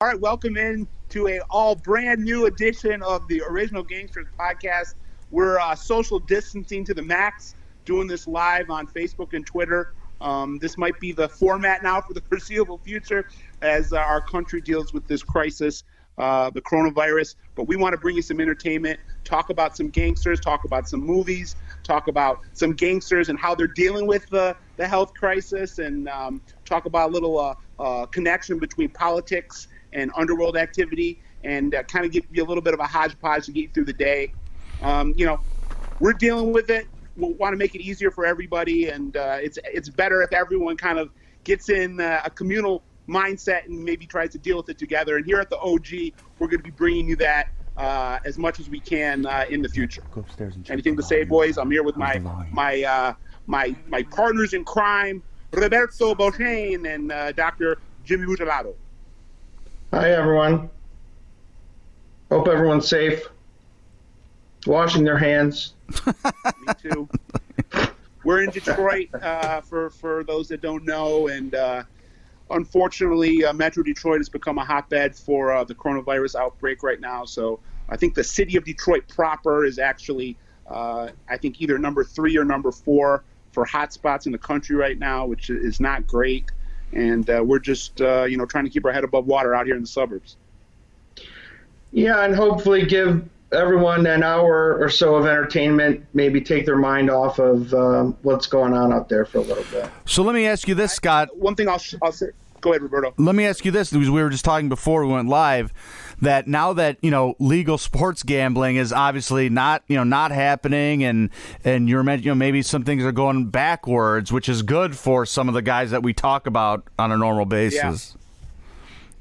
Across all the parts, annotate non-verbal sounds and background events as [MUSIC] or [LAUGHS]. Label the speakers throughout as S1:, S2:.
S1: All right, welcome in to a all brand new edition of the Original Gangsters podcast. We're uh, social distancing to the max, doing this live on Facebook and Twitter. Um, this might be the format now for the [LAUGHS] foreseeable future as uh, our country deals with this crisis, uh, the coronavirus. But we want to bring you some entertainment, talk about some gangsters, talk about some movies, talk about some gangsters and how they're dealing with the, the health crisis, and um, talk about a little uh, uh, connection between politics and underworld activity and uh, kind of give you a little bit of a hodgepodge to get you through the day. Um, you know, we're dealing with it. We want to make it easier for everybody, and uh, it's it's better if everyone kind of gets in uh, a communal mindset and maybe tries to deal with it together. And here at the OG, we're going to be bringing you that uh, as much as we can uh, in the future.
S2: Go upstairs and
S1: Anything
S2: the
S1: to say, boys? I'm here with my my uh, my my partners in crime, Roberto Bocane and uh, Dr. Jimmy Butelado.
S3: Hi, everyone. Hope everyone's safe. Washing their hands. [LAUGHS]
S1: Me too. We're in Detroit uh, for for those that don't know, and uh, unfortunately, uh, Metro Detroit has become a hotbed for uh, the coronavirus outbreak right now. So I think the city of Detroit proper is actually, uh, I think, either number three or number four for hotspots in the country right now, which is not great. And uh, we're just, uh, you know, trying to keep our head above water out here in the suburbs.
S3: Yeah, and hopefully give everyone an hour or so of entertainment, maybe take their mind off of um, what's going on out there for a little bit.
S2: So let me ask you this, Scott.
S1: One thing I'll, I'll say. Go ahead, Roberto.
S2: Let me ask you this because we were just talking before we went live that now that you know legal [LAUGHS] sports gambling is obviously not you know not happening and and you're meant you know maybe some things are going backwards, which is good for some of the guys that we talk about on a normal basis.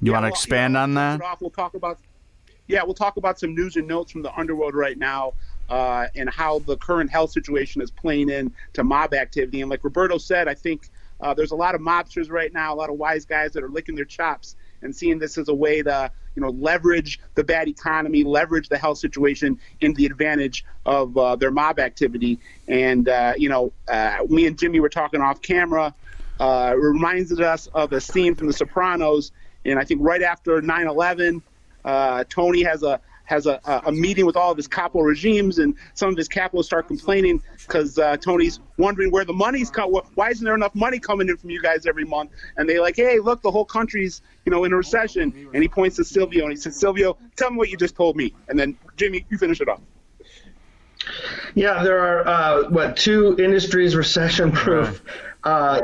S2: You
S1: Yeah,
S2: want to
S1: well,
S2: expand on that?
S1: Off, we'll talk about. Yeah, we'll talk about some news and notes from the underworld right now, uh, and how the current health situation is playing in to mob activity. And like Roberto said, I think uh, there's a lot of mobsters right now, a lot of wise guys that are licking their chops and seeing this as a way to, you know, leverage the bad economy, leverage the health situation in the advantage of uh, their mob activity. And uh, you know, uh, me and Jimmy were talking off camera. Uh, it reminds us of a scene from The Sopranos, and I think right after 9/11, uh, Tony has a has a, a a meeting with all of his capo regimes, and some of his capos start complaining because uh, Tony's wondering where the money's coming. Why isn't there enough money coming in from you guys every month? And they like, hey, look, the whole country's you know in a recession. And he points to Silvio and he says, Silvio, tell me what you just told me. And then Jimmy, you finish it off.
S3: Yeah, there are uh, what two industries recession proof. Uh,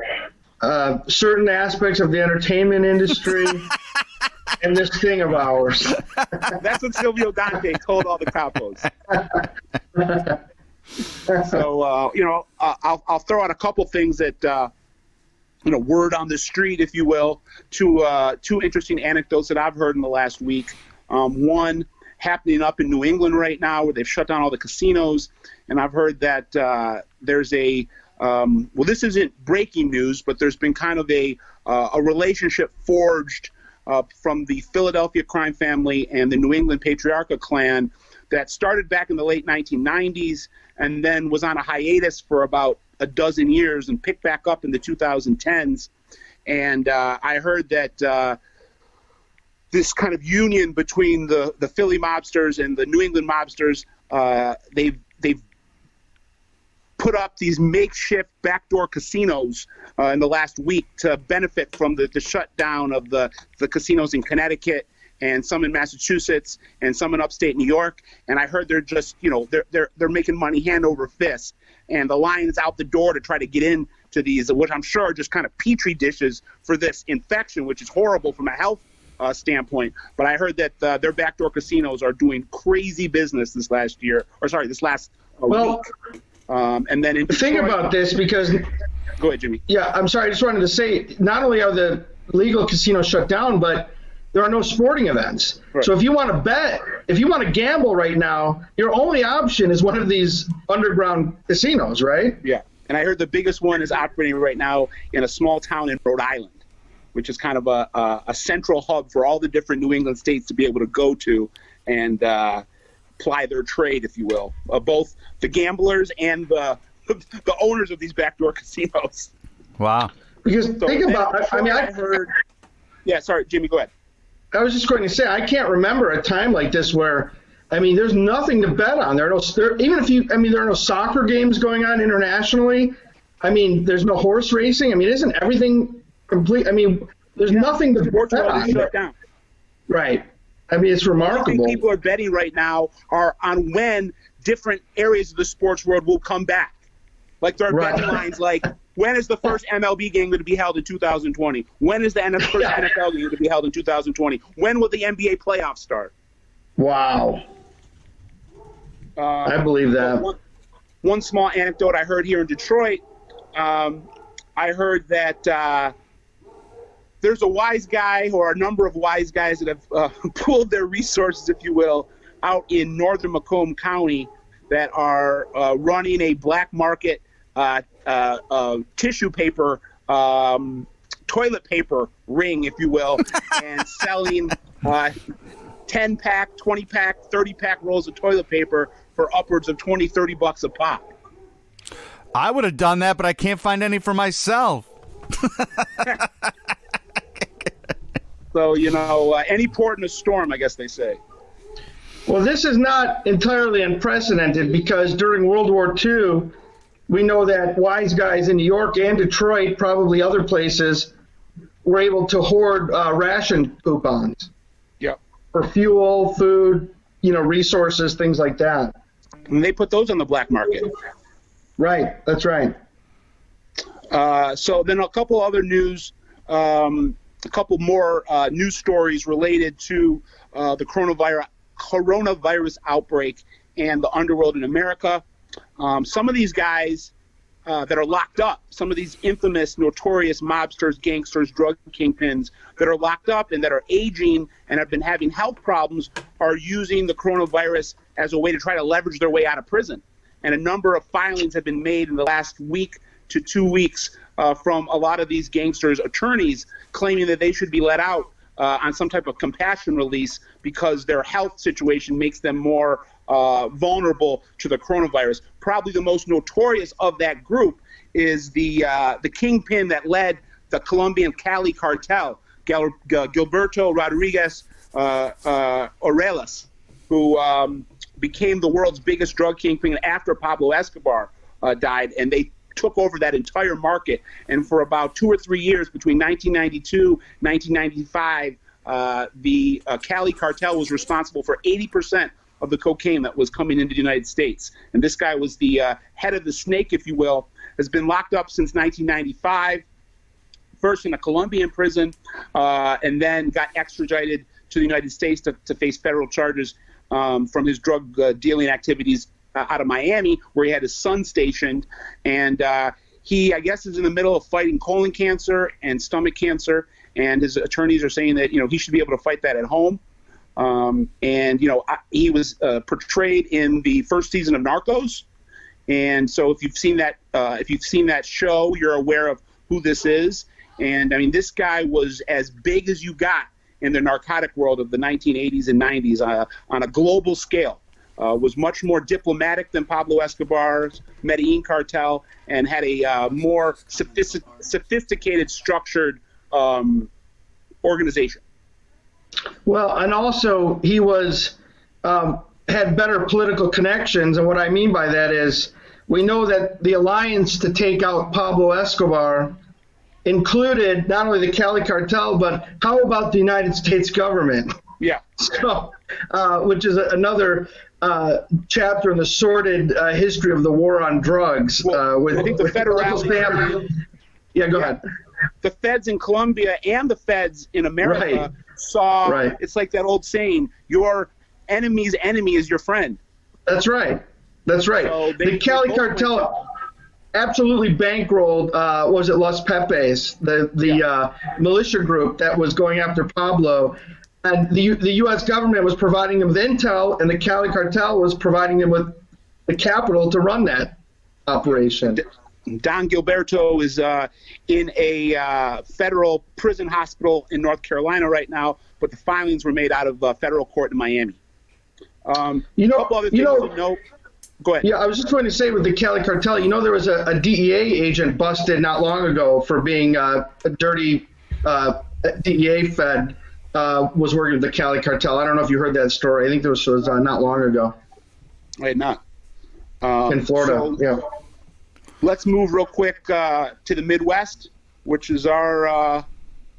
S3: uh, certain aspects of the entertainment industry [LAUGHS] and this thing of ours. [LAUGHS]
S1: That's what Silvio Dante told all the capos. [LAUGHS] so uh, you know, uh, I'll I'll throw out a couple things that uh, you know, word on the street, if you will, two uh, two interesting anecdotes that I've heard in the last week. Um, one happening up in New England right now, where they've shut down all the casinos, and I've heard that uh, there's a um, well, this isn't breaking news, but there's been kind of a uh, a relationship forged uh, from the Philadelphia crime family and the New England Patriarca clan that started back in the late 1990s and then was on a hiatus for about a dozen years and picked back up in the 2010s. And uh, I heard that uh, this kind of union between the, the Philly mobsters and the New England mobsters, uh, they've they've put up these makeshift backdoor casinos uh, in the last week to benefit from the, the shutdown of the, the casinos in Connecticut and some in Massachusetts and some in upstate New York. And I heard they're just, you know, they're, they're, they're making money hand over fist. And the line is out the door to try to get in to these, which I'm sure are just kind of petri dishes for this infection, which is horrible from a health uh, standpoint. But I heard that uh, their backdoor casinos are doing crazy business this last year, or sorry, this last uh,
S3: Well,
S1: week. Um, and then in
S3: think about this because
S1: Go ahead, Jimmy.
S3: Yeah, I'm sorry. I just wanted to say, not only are the legal casinos shut down, but there are no sporting events.
S1: Right.
S3: So if you want to bet, if you want to gamble right now, your only option is one of these underground casinos, right?
S1: Yeah. And I heard the biggest one is operating right now in a small town in Rhode Island, which is kind of a, a, a central hub for all the different New England states to be able to go to and uh, ply their trade, if you will, uh, both the gamblers and the [LAUGHS] the owners of these backdoor [LAUGHS] casinos.
S2: Wow.
S3: Because
S1: So
S3: think about, I, I mean,
S1: I
S3: I,
S1: heard. Yeah, sorry, Jimmy, go ahead.
S3: I was just going to say I can't remember a time like this where I mean there's nothing to bet on. There are no there, even if you I mean there are no soccer games going on internationally. I mean there's no horse racing. I mean isn't everything complete? I mean there's
S1: Yeah,
S3: nothing to bet on.
S1: shut down.
S3: Right. I mean it's
S1: I think
S3: remarkable.
S1: people are betting right now are on when different areas of the sports world will come back. Like there are
S3: Right.
S1: betting lines like when is the first MLB game going to be held in 2020? When is the [LAUGHS] first. NFL game going to be held in 2020? When will the NBA playoffs start?
S3: Wow.
S1: Uh,
S3: I believe that.
S1: One, one small anecdote I heard here in Detroit. Um, I heard that uh, there's a wise guy or a number of wise guys that have uh, [LAUGHS] pooled their resources, if you will, out in northern Macomb County that are uh, running a black market uh, uh, uh, tissue paper, um, toilet paper ring, if you will, [LAUGHS] and selling uh, 10 pack, 20 pack, 30 pack rolls of toilet paper for upwards of 20, 30 bucks a pop.
S2: I would have done that, but I can't find any for myself. [LAUGHS]
S1: So, you know, uh, any port in a storm, I guess they say.
S3: Well, this is not entirely unprecedented because during World War II, we know that wise guys in New York and Detroit, probably other places, were able to hoard uh, ration coupons
S1: Yep.
S3: for fuel, food, you know, resources, things like that.
S1: And they put those on the black market.
S3: Right, that's right.
S1: Uh, so then a couple other news, um, a couple more uh, news stories related to uh, the coronavirus coronavirus outbreak and the underworld in America. Um, some of these guys uh, that are locked up, some of these infamous, notorious mobsters, gangsters, drug kingpins that are locked up and that are aging and have been having health problems, are using the coronavirus as a way to try to leverage their way out of prison. And a number of filings have been made in the last week to two weeks uh, from a lot of these gangsters' attorneys claiming that they should be let out uh, on some type of compassion release because their health situation makes them more uh, vulnerable to the coronavirus. Probably the most notorious of that group is the uh, the kingpin that led the Colombian Cali cartel, Gil- Gil- Gilberto Rodriguez uh, uh, Orejuela, who um, became the world's biggest drug kingpin after Pablo Escobar uh, died, and they took over that entire market. And for about two or three years, between 1992 1995, uh, the uh, Cali cartel was responsible for 80 percent of the cocaine that was coming into the United States. And this guy was the uh, head of the snake, if you will, has been locked up since 1995 first in a Colombian prison, uh, and then got extradited to the United States to, to face federal charges um, from his drug uh, dealing activities out of Miami, where he had his son stationed. And uh, he, I guess, is in the middle of fighting colon cancer and stomach cancer. And his attorneys are saying that you know he should be able to fight that at home. Um, and you know I, he was uh, portrayed in the first season of Narcos. And so if you've seen that, uh, if you've seen that show, you're aware of who this is. And I mean, this guy was as big as you got in the narcotic world of the 1980s and 90s uh, on a global scale. Uh, was much more diplomatic than Pablo Escobar's Medellin cartel and had a uh, more sophistic- sophisticated, structured um, organization.
S3: Well, and also he was um, had better political connections, and what I mean by that is we know that the alliance to take out Pablo Escobar included not only the Cali cartel, but how about the United States government?
S1: Yeah. [LAUGHS]
S3: So, uh, which is another uh, chapter in the sordid uh, history of the war on drugs.
S1: Well,
S3: uh, with,
S1: I think the federal-
S3: Uncle Yeah, go
S1: Yeah.
S3: ahead.
S1: the feds in Colombia and the feds in America
S3: Right.
S1: saw
S3: Right.
S1: it's like that old saying, your enemy's enemy is your friend.
S3: That's right. That's right.
S1: So they-
S3: the Cali cartel absolutely bankrolled. Uh, was it Los Pepes, the the
S1: Yeah.
S3: uh, militia group that was going after Pablo, and the the U.S. government was providing them with intel, and the Cali cartel was providing them with the capital to run that operation.
S1: Don Gilberto is uh, in a uh, federal prison hospital in North Carolina right now, but the filings were made out of uh, federal court in Miami. Um,
S3: You know-
S1: a couple other things
S3: you know-
S1: to. Go ahead.
S3: Yeah, I was just going to say with the Cali cartel, you know, there was a, a DEA agent busted not long ago for being uh, a dirty uh, DEA fed uh, was working with the Cali cartel. I don't know if you heard that story. I think this was uh, not long ago.
S1: Wait, not. Um,
S3: in Florida.
S1: so
S3: yeah.
S1: Let's move real quick uh, to the Midwest, which is our uh,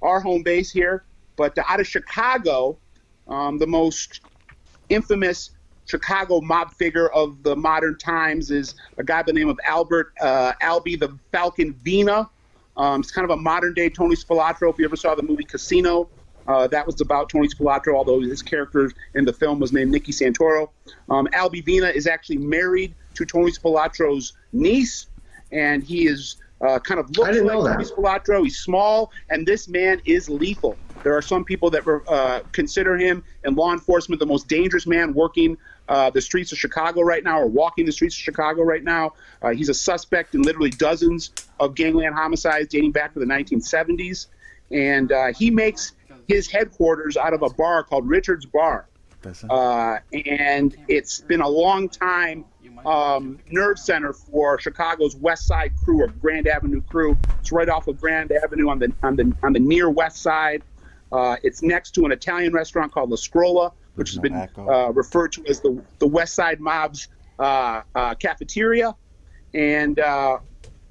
S1: our home base here. But out of Chicago, um, the most infamous Chicago mob figure of the modern times is a guy by the name of Albert uh, Albie the Falcon Vena. Um, it's kind of a modern day Tony Spilotro. If you ever saw the movie Casino, uh, that was about Tony Spilotro, although his character in the film was named Nicky Santoro. Um, Albie Vena is actually married to Tony Spilotro's niece, and he is uh, kind of looks like Tony Spilotro. He's small, and this man is lethal. There are some people that uh, consider him in law enforcement the most dangerous man working uh, the streets of Chicago right now or walking the streets of Chicago right now. Uh, he's a suspect in literally dozens of gangland homicides dating back to the 1970s. And uh, he makes his headquarters out of a bar called Richard's Bar. Uh, and it's been a long time um, nerve center for Chicago's West Side crew or Grand Avenue crew. It's right off of Grand Avenue on the on the on the near West Side. Uh, it's next to an Italian restaurant called La Scarola, which has been uh, referred to as the the West Side Mob's uh, uh cafeteria. And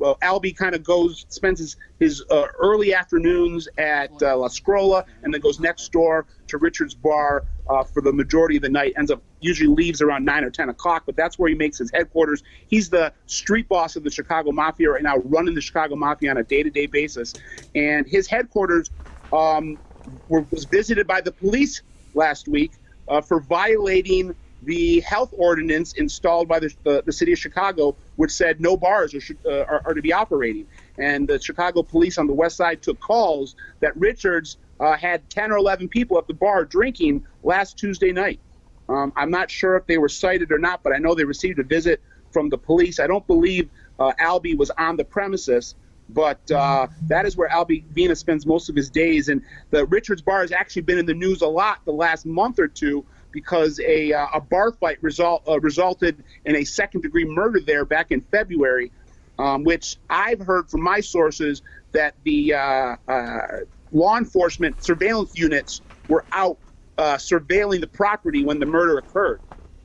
S1: uh, Albie kind of goes, spends his, his uh, early afternoons at uh, La Scarola, and then goes next door to Richard's Bar uh, for the majority of the night. Ends up usually leaves around nine or ten o'clock, but that's where he makes his headquarters. He's the street boss of the Chicago Mafia right now, running the Chicago Mafia on a day-to-day basis, and his headquarters um, were, was visited by the police last week uh, for violating the health ordinance installed by the, the, the, city of Chicago, which said no bars are, uh, are, are, to be operating. And the Chicago police on the west side took calls that Richards uh, had 10 or 11 people at the bar drinking last Tuesday night. Um, I'm not sure if they were cited or not, but I know they received a visit from the police. I don't believe uh, Albie was on the premises, but uh, that is where Albie Vena spends most of his days. And the Richards Bar has actually been in the news a lot the last month or two because a, uh, a bar fight result, uh, resulted in a second degree murder there back in February, um, which I've heard from my sources that the uh, uh law enforcement surveillance units were out uh, surveilling the property when the murder occurred.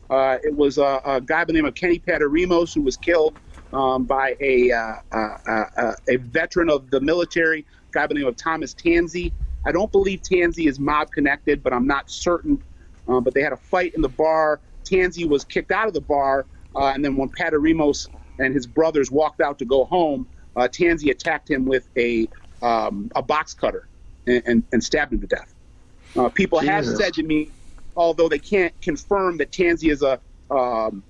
S1: Uh, it was a, a, guy by the name of Kenny Paterimos who was killed um, by a, a veteran of the military, guy by the name of Thomas Tanzi. I don't believe Tanzi is mob connected, but I'm not certain um, but they had a fight in the bar. Tanzi was kicked out of the bar, uh, and then when Paterimos and his brothers walked out to go home, uh, Tanzi attacked him with a um, a box cutter and, and, and, stabbed him to death. Uh, people Jesus. have said to me, although they can't confirm that Tanzi is a um,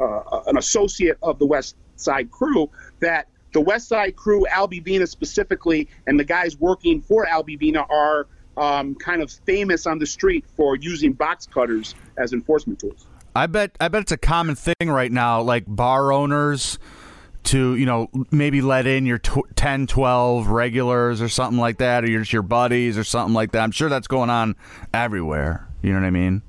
S1: uh, an associate of the West Side crew, that the West Side crew, Albie Vena specifically, and the guys working for Albie Vena are um, kind of famous on the street for using box cutters as enforcement tools.
S2: I bet I bet it's a common thing right now, like bar owners to you know maybe let in your t- 10 12 regulars or something like that or your, your buddies or something like that. I'm sure that's going on everywhere. You know what i mean?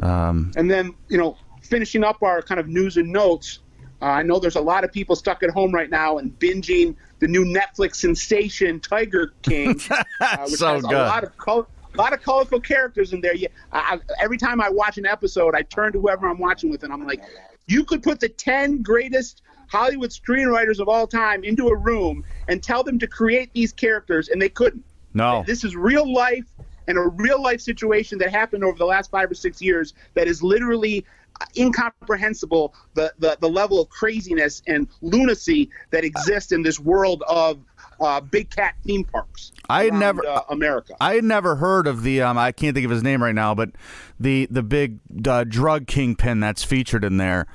S1: Um, and then you know finishing up our kind of news and notes uh, I know there's a lot of people stuck at home right now and binging the new Netflix sensation Tiger King, [LAUGHS]
S2: uh, which so has good. a
S1: lot of col- a lot of colorful characters in there. Yeah, I, every time I watch an episode, I turn to whoever I'm watching with, and I'm like, you could put the ten greatest Hollywood screenwriters of all time into a room and tell them to create these characters, and they couldn't.
S2: No,
S1: this is real life and a real life situation that happened over the last five or six years that is literally incomprehensible the, the, the level of craziness and lunacy that exists in this world of uh, big cat theme parks.
S2: I had never
S1: uh, America.
S2: I had never heard of the. Um, I can't think of his name right now, but the the big uh, drug kingpin that's featured in there.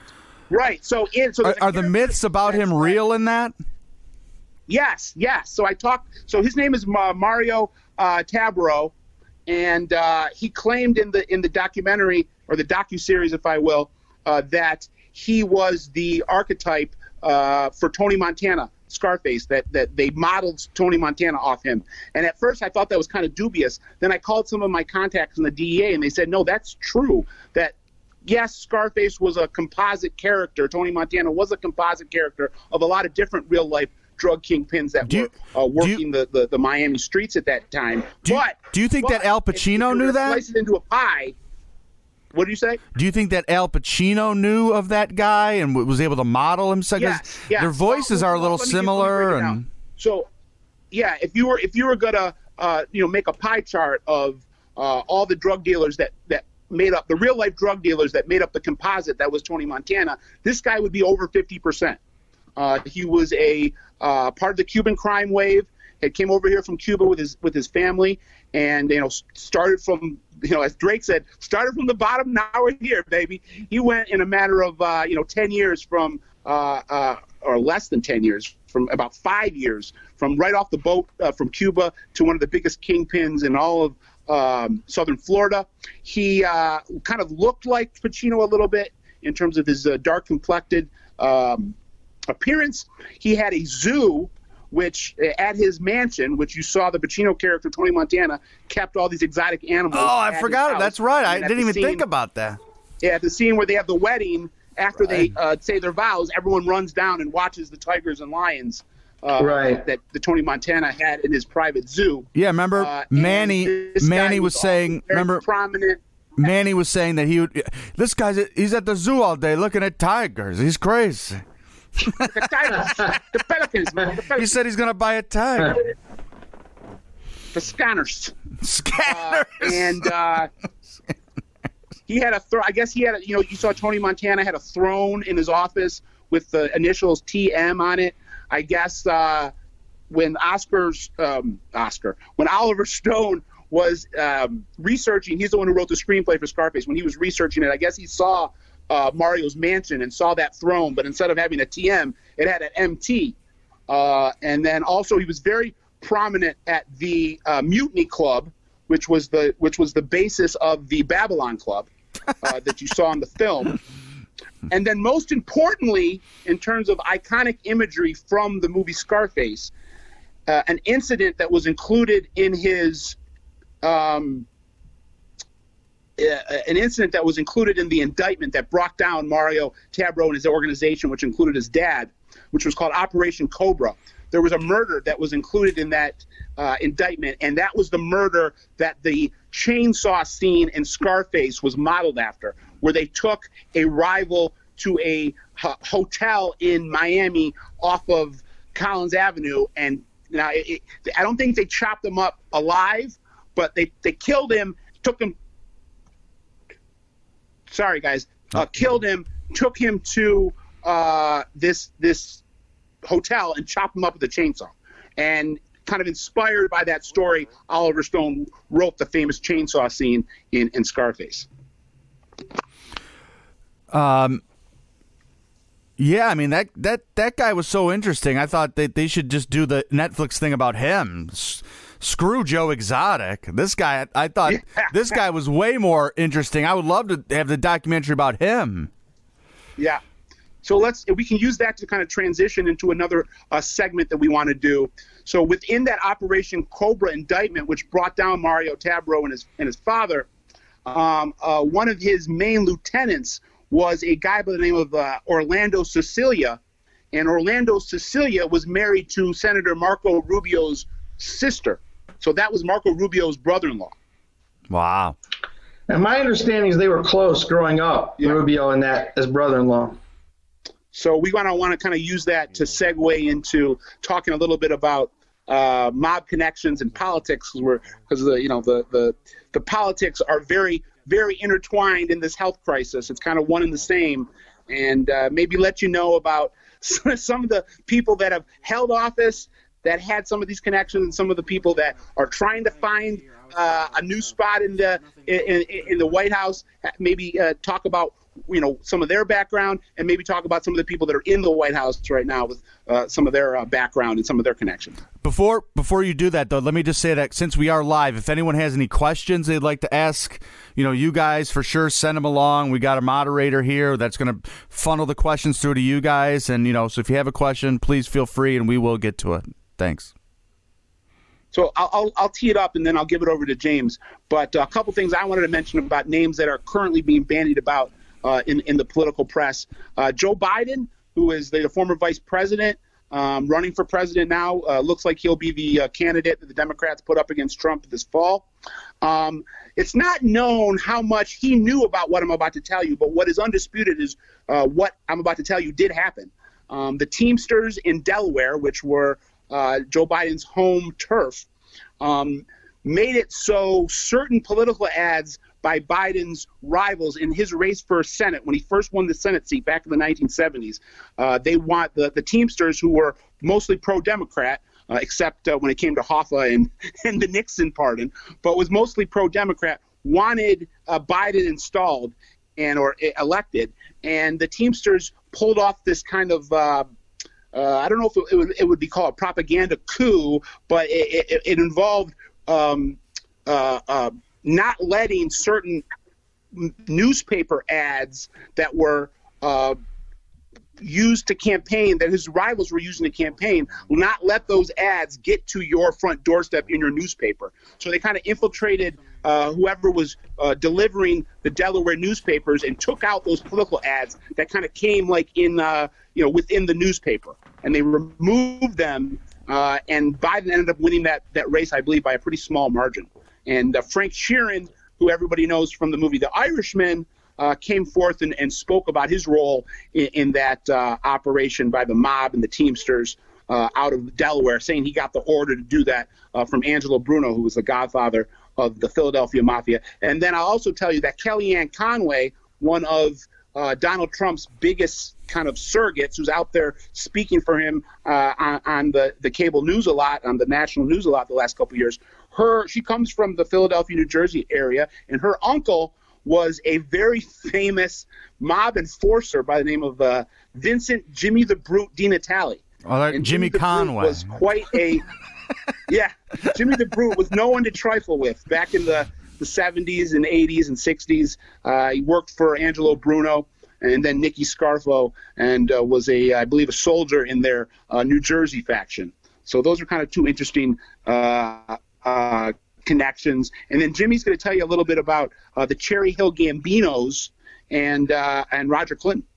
S1: Right. So, in, so
S2: are, are the myths about him real in that?
S1: Yes. Yes. So I talked. So his name is Mario uh, Tabraue, and uh, he claimed in the in the documentary or the docu series, if I will, uh, that he was the archetype uh, for Tony Montana, Scarface. That that they modeled Tony Montana off him. And at first, I thought that was kind of dubious. Then I called some of my contacts in the DEA, and they said, no, that's true. That yes, Scarface was a composite character. Tony Montana was a composite character of a lot of different real life drug kingpins that
S2: Do
S1: were uh,
S2: do you-
S1: working the, the, the Miami streets at that time.
S2: Do you-
S1: but
S2: do you think
S1: but
S2: that Al Pacino knew that?
S1: Slice it into a pie. What do you say?
S2: Do you think that Al Pacino knew of that guy and was able to model himself?
S1: Yes, yes.
S2: Their voices
S1: Well,
S2: are a little
S1: let me get- let me
S2: similar, and
S1: so yeah, if you were if you were gonna uh, you know make a pie chart of uh, all the drug dealers that that made up the real life drug dealers that made up the composite that was Tony Montana, this guy would be over fifty percent. Uh, he was a uh, part of the Cuban crime wave. Had came over here from Cuba with his with his family, and you know started from you know as Drake said, started from the bottom. Now we're here, baby. He went in a matter of uh, you know ten years from uh, uh, or less than ten years from about five years from right off the boat uh, from Cuba to one of the biggest kingpins in all of um, southern Florida. He uh, kind of looked like Pacino a little bit in terms of his uh, dark complected um, appearance. He had a zoo, which uh, at his mansion, which you saw the Pacino character Tony Montana kept all these exotic animals.
S2: oh, I forgot it. That's right. I didn't
S1: the
S2: even think about that.
S1: yeah, the scene where they have the wedding after they uh, say their vows, everyone runs down and watches the tigers and lions. Uh,
S3: Right.
S1: That the Tony Montana had in his private zoo.
S2: Yeah, remember
S1: Uh,
S2: Manny? Manny was
S1: also
S2: saying. Remember
S1: prominent.
S2: Manny was saying that he would. This guy's he's at the zoo all day looking at tigers. He's crazy.
S1: The tigers, the pelicans, man, the,
S2: He
S1: pelicans,
S2: said he's gonna buy a tiger.
S1: the scanners.
S2: Scanners.
S1: and uh, he had a throne. I guess he had, a, you know, you saw Tony Montana had a throne in his office with the initials TM on it. I guess uh, when Oscar's um, Oscar, when Oliver Stone was um, researching, he's the one who wrote the screenplay for Scarface. When he was researching it, I guess he saw uh, Mario's mansion and saw that throne, but instead of having a TM, it had an MT. Uh, and then also he was very prominent at the uh, Mutiny Club, which was the which was the basis of the Babylon Club uh, [LAUGHS] that you saw in the film. And then most importantly, in terms of iconic imagery from the movie Scarface, uh, an incident that was included in his um, an incident that was included in the indictment that brought down Mario Tabraue and his organization, which included his dad, which was called Operation Cobra. There was a murder that was included in that uh, indictment, and that was the murder that the chainsaw scene in Scarface was modeled after, where they took a rival to a hotel in Miami off of Collins Avenue, and now it, it, I don't think they chopped him up alive, but they, they killed him, took him sorry guys, uh, killed him, took him to uh, this this hotel and chopped him up with a chainsaw. And kind of inspired by that story, Oliver Stone wrote the famous chainsaw scene in, in Scarface.
S2: Um, Yeah, I mean that that that guy was so interesting. I thought that they should just do the Netflix thing about him. Screw Joe Exotic. This guy, I thought [LAUGHS] this guy was way more interesting. I would love to have the documentary about him.
S1: Yeah. So let's we can use that to kind of transition into another uh, segment that we want to do. So within that Operation Cobra indictment, which brought down Mario Tabraue and his and his father, um, uh, one of his main lieutenants was a guy by the name of uh, Orlando Cicilia, and Orlando Cicilia was married to Senator Marco Rubio's sister. So that was Marco Rubio's brother-in-law.
S2: Wow.
S3: And my understanding is they were close growing up,
S1: Yeah.
S3: Rubio and that as brother-in-law.
S1: So we want to want to kind of use that to segue into talking a little bit about uh, mob connections and politics, because we're because the you know the the the politics are very very intertwined in this health crisis. It's kind of one and the same, and uh, maybe let you know about [LAUGHS] some of the people that have held office that had some of these connections, and some of the people that are trying to find uh, a new spot in the in, in, the White House. Maybe uh, talk about you know some of their background, and maybe talk about some of the people that are in the White House right now with uh, some of their uh, background and some of their connections.
S2: Before before you do that though, let me just say that since we are live, if anyone has any questions they'd like to ask, you know, you guys for sure send them along. We got a moderator here that's going to funnel the questions through to you guys, and you know, so if you have a question, please feel free, and we will get to it. Thanks.
S1: So I'll, I'll, I'll tee it up and then I'll give it over to James. But uh, a couple things I wanted to mention about names that are currently being bandied about uh, in, in the political press. Uh, Joe Biden, who is the former vice president, um, running for president now. Uh, looks like he'll be the uh, candidate that the Democrats put up against Trump this fall. Um, it's not known how much he knew about what I'm about to tell you, but what is undisputed is uh, what I'm about to tell you did happen. Um, the Teamsters in Delaware, which were uh, Joe Biden's home turf, um, made it so certain political ads by Biden's rivals in his race for Senate when he first won the Senate seat back in the 1970s. Uh, they want the, the Teamsters, who were mostly pro Democrat, uh, except uh, when it came to Hoffa and, [LAUGHS] and the Nixon pardon, but was mostly pro Democrat, wanted uh, Biden installed and or elected. And the Teamsters pulled off this kind of. Uh, I don't know if it, it, would, it would be called propaganda coup, but it, it, it involved um, uh, uh, not letting certain newspaper ads that were uh, used to campaign that his rivals were using to campaign not let those ads get to your front doorstep in your newspaper. So they kind of infiltrated uh, whoever was uh, delivering the delaware newspapers and took out those political ads that kind of came like in uh, you know within the newspaper. And they removed them uh, and biden ended up winning that, that race i believe by a pretty small margin. And uh, Frank Sheeran, who everybody knows from the movie The Irishman, uh, came forth and, and, spoke about his role in, in that uh, operation by the mob and the Teamsters uh, out of Delaware, saying he got the order to do that from Angelo Bruno, who was the godfather of the Philadelphia Mafia. And then I'll also tell you that Kellyanne Conway, one of uh, Donald Trump's biggest kind of surrogates, who's out there speaking for him uh, on, on, the, the cable news a lot, on the national news a lot the last couple of years. Her, she comes from the Philadelphia, New Jersey area, and her uncle was a very famous mob enforcer by the name of uh, Vincent Jimmy the Brute DiNatale.
S2: That, Jimmy, Jimmy Conway
S1: was quite a [LAUGHS] yeah. Jimmy the Brute was no one to trifle with back in the the 70s and 80s and 60s. Uh, he worked for Angelo Bruno and then Nicky Scarfo, and uh, was a, I believe, a soldier in their uh, New Jersey faction. So those are kind of two interesting uh, uh, connections. And then Jimmy's going to tell you a little bit about uh, the Cherry Hill Gambinos and and Roger Clinton.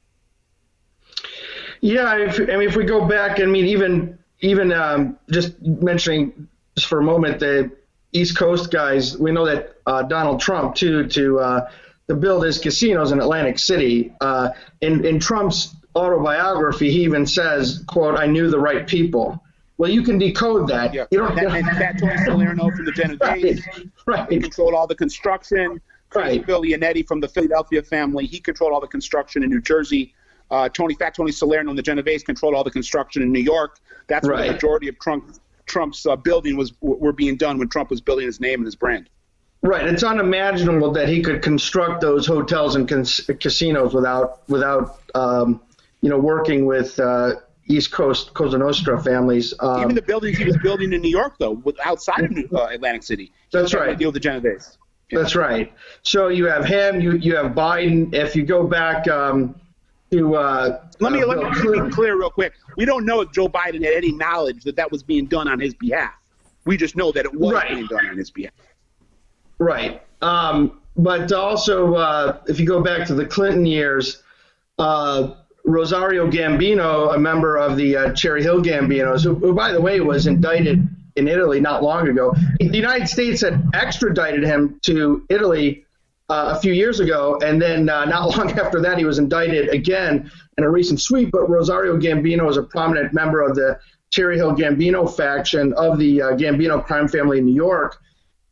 S3: Yeah, if, I mean, if we go back, I mean, even even um, just mentioning just for a moment the East Coast guys, we know that uh, Donald Trump too to uh, to build his casinos in Atlantic City. Uh, in in Trump's autobiography, he even says, "quote I knew the right people." Well, you can decode that.
S1: Yeah. You don't. And, and that Tony [LAUGHS] Salerno from the Genovese, right, right. He controlled all the construction. Right. Phil Leonetti from the Philadelphia family, he controlled all the construction in New Jersey. Uh, Tony Fat Tony Salerno and the Genovese controlled all the construction in New York. That's right. where the majority of Trump Trump's uh, building was were being done when Trump was building his name and his brand.
S3: Right. It's unimaginable that he could construct those hotels and cas- casinos without without um, you know working with uh, East Coast Cosa Nostra families.
S1: Um, Even the buildings he was building in New York, though, outside of New, uh, Atlantic City.
S3: That's right.
S1: Deal with the Genovese.
S3: Yeah. That's right. So you have him. You you have Biden. If you go back. Um, to uh,
S1: let me uh, let me be clear real quick. We don't know if Joe Biden had any knowledge that that was being done on his behalf. We just know that it was right. being done on his behalf.
S3: Right. Um, but also, uh, if you go back to the Clinton years, uh, Rosario Gambino, a member of the uh, Cherry Hill Gambinos, who, who, by the way, was indicted in Italy not long ago. The United States had extradited him to Italy uh, a few years ago, and then uh, not [LAUGHS] long after that, he was indicted again in a recent sweep. But Rosario Gambino is a prominent member of the Cherry Hill Gambino faction of the uh, Gambino crime family in New York,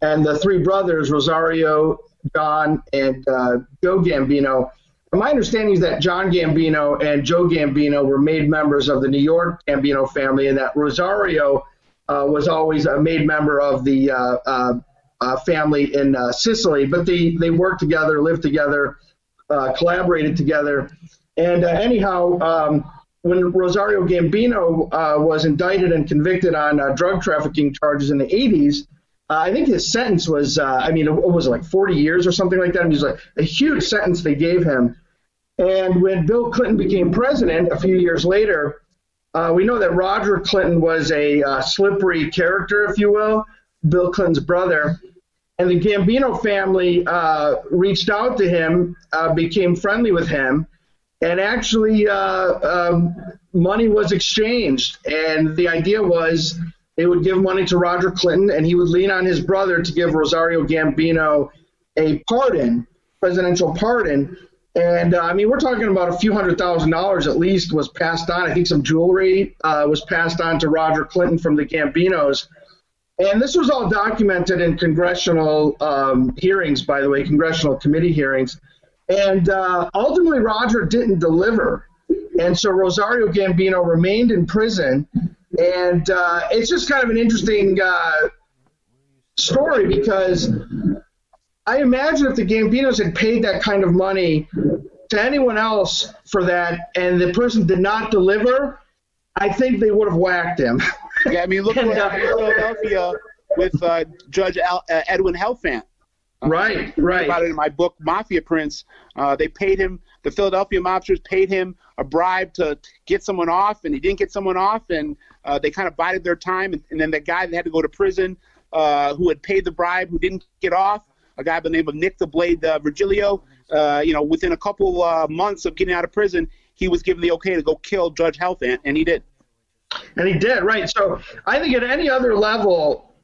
S3: and the three brothers, Rosario, John, and uh, Joe Gambino. My understanding is that John Gambino and Joe Gambino were made members of the New York Gambino family, and that Rosario uh, was always a made member of the uh, family in uh, Sicily, but they, they worked together, lived together, uh, collaborated together. And uh, anyhow, um, when Rosario Gambino uh, was indicted and convicted on uh, drug trafficking charges in the 80s, I think his sentence was, I mean, it was like 40 years or something like that. It was like a huge sentence they gave him. And when Bill Clinton became president a few years later, we know that Roger Clinton was a slippery character, if you will. Bill Clinton's brother. And the Gambino family uh, reached out to him, uh, became friendly with him, and actually uh, um, money was exchanged, and the idea was they would give money to Roger Clinton, and he would lean on his brother to give Rosario Gambino a pardon, presidential pardon. And uh, I mean, we're talking about a few hundred thousand dollars at least was passed on. I think some jewelry uh, was passed on to Roger Clinton from the Gambinos. And this was all documented in congressional um, hearings, by the way, congressional committee hearings. And uh, ultimately, Roger didn't deliver. And so Rosario Gambino remained in prison. And uh, it's just kind of an interesting uh, story because I imagine if the Gambinos had paid that kind of money to anyone else for that and the person did not deliver, I think they would have whacked him. [LAUGHS]
S1: Yeah, I mean, look what happened in Philadelphia with uh, Judge Al, uh, Edwin Helfant. Uh,
S3: right, right.
S1: About it in my book, Mafia Prince. Uh, they paid him. The Philadelphia mobsters paid him a bribe to get someone off, and he didn't get someone off, and uh, they kind of bided their time. And, and, then the guy that had to go to prison, uh, who had paid the bribe, who didn't get off, a guy by the name of Nick the Blade uh, Virgilio, uh, you know, within a couple uh, months of getting out of prison, he was given the okay to go kill Judge Helfant, and he did.
S3: And he did, right. So I think at any other level,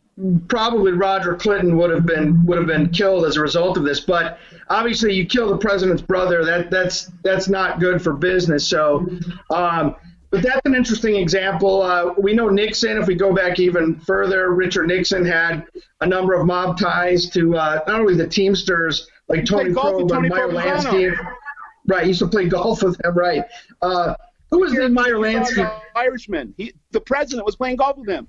S3: probably Roger Clinton would have been would have been killed as a result of this. But obviously, you kill the president's brother. That that's that's not good for business. So, um, but that's an interesting example. Uh, we know Nixon. If we go back even further, Richard Nixon had a number of mob ties to uh, not only the Teamsters like Tony Pro, but Meyer Lansky. Right, he used to play golf with them. Right. Uh, who was the Meyer Lansky?
S1: Irishman. He, the president was playing golf with him.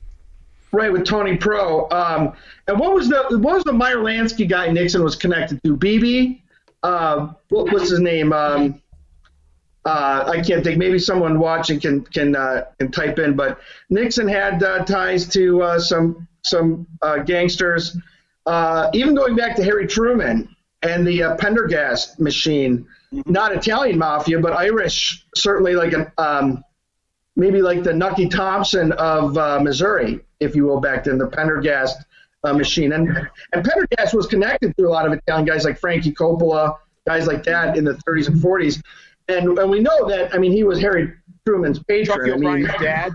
S3: Right, with Tony Pro. Um, and what was the what was the Meyer Lansky guy Nixon was connected to? BB? Uh, what was his name? Um, uh, I can't think. Maybe someone watching can can uh, can type in. But Nixon had uh, ties to uh, some some uh, gangsters. Uh, even going back to Harry Truman and the Pendergast machine, not Italian mafia, but Irish, certainly like an um, maybe like the Nucky Thompson of Missouri, if you will, back then the Pendergast machine. And and Pendergast was connected to a lot of Italian guys like Frankie Coppola, guys like that in the 30s and 40s and and we know that. I mean, he was Harry Truman's patron.
S1: I mean, dad.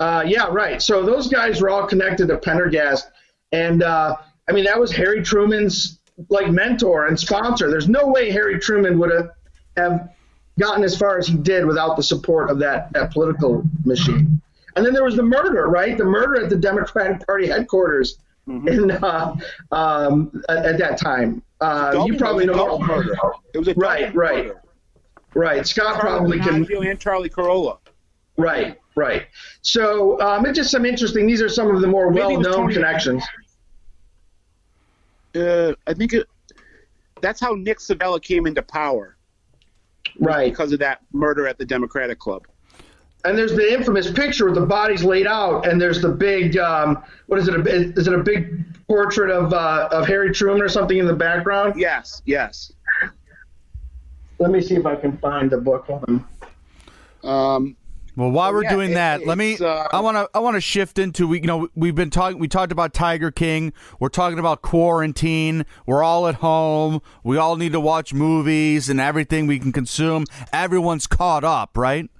S3: Uh, yeah, right. So those guys were all connected to Pendergast, and uh, I mean that was Harry Truman's like mentor and sponsor. There's no way Harry Truman would have have gotten as far as he did without the support of that that political machine. And then there was the murder, right? The murder at the Democratic Party headquarters mm-hmm. in uh, um, at, at, that time. Uh, you probably know.
S1: Murder. It was a
S3: right, right. Murder. Right. Scott Charlie probably can.
S1: And Charlie Carollo.
S3: Right. Right. So um, it's just some interesting. These are some of the more well-known connections.
S1: Uh, I think it, that's how Nick Civella came into power.
S3: Right.
S1: Because of that murder at the Democratic Club.
S3: And there's the infamous picture with the bodies laid out, and there's the big, um, what is it? A, is it a big portrait of uh, of Harry Truman or something in the background?
S1: Yes, yes.
S3: Let me see if I can find the book. On.
S1: Um,
S2: well, while we're yeah, doing it, that, let me. Uh, I want to. I want to shift into we. You know, we've been talking. We talked about Tiger King. We're talking about quarantine. We're all at home. We all need to watch movies and everything we can consume. Everyone's caught up, right?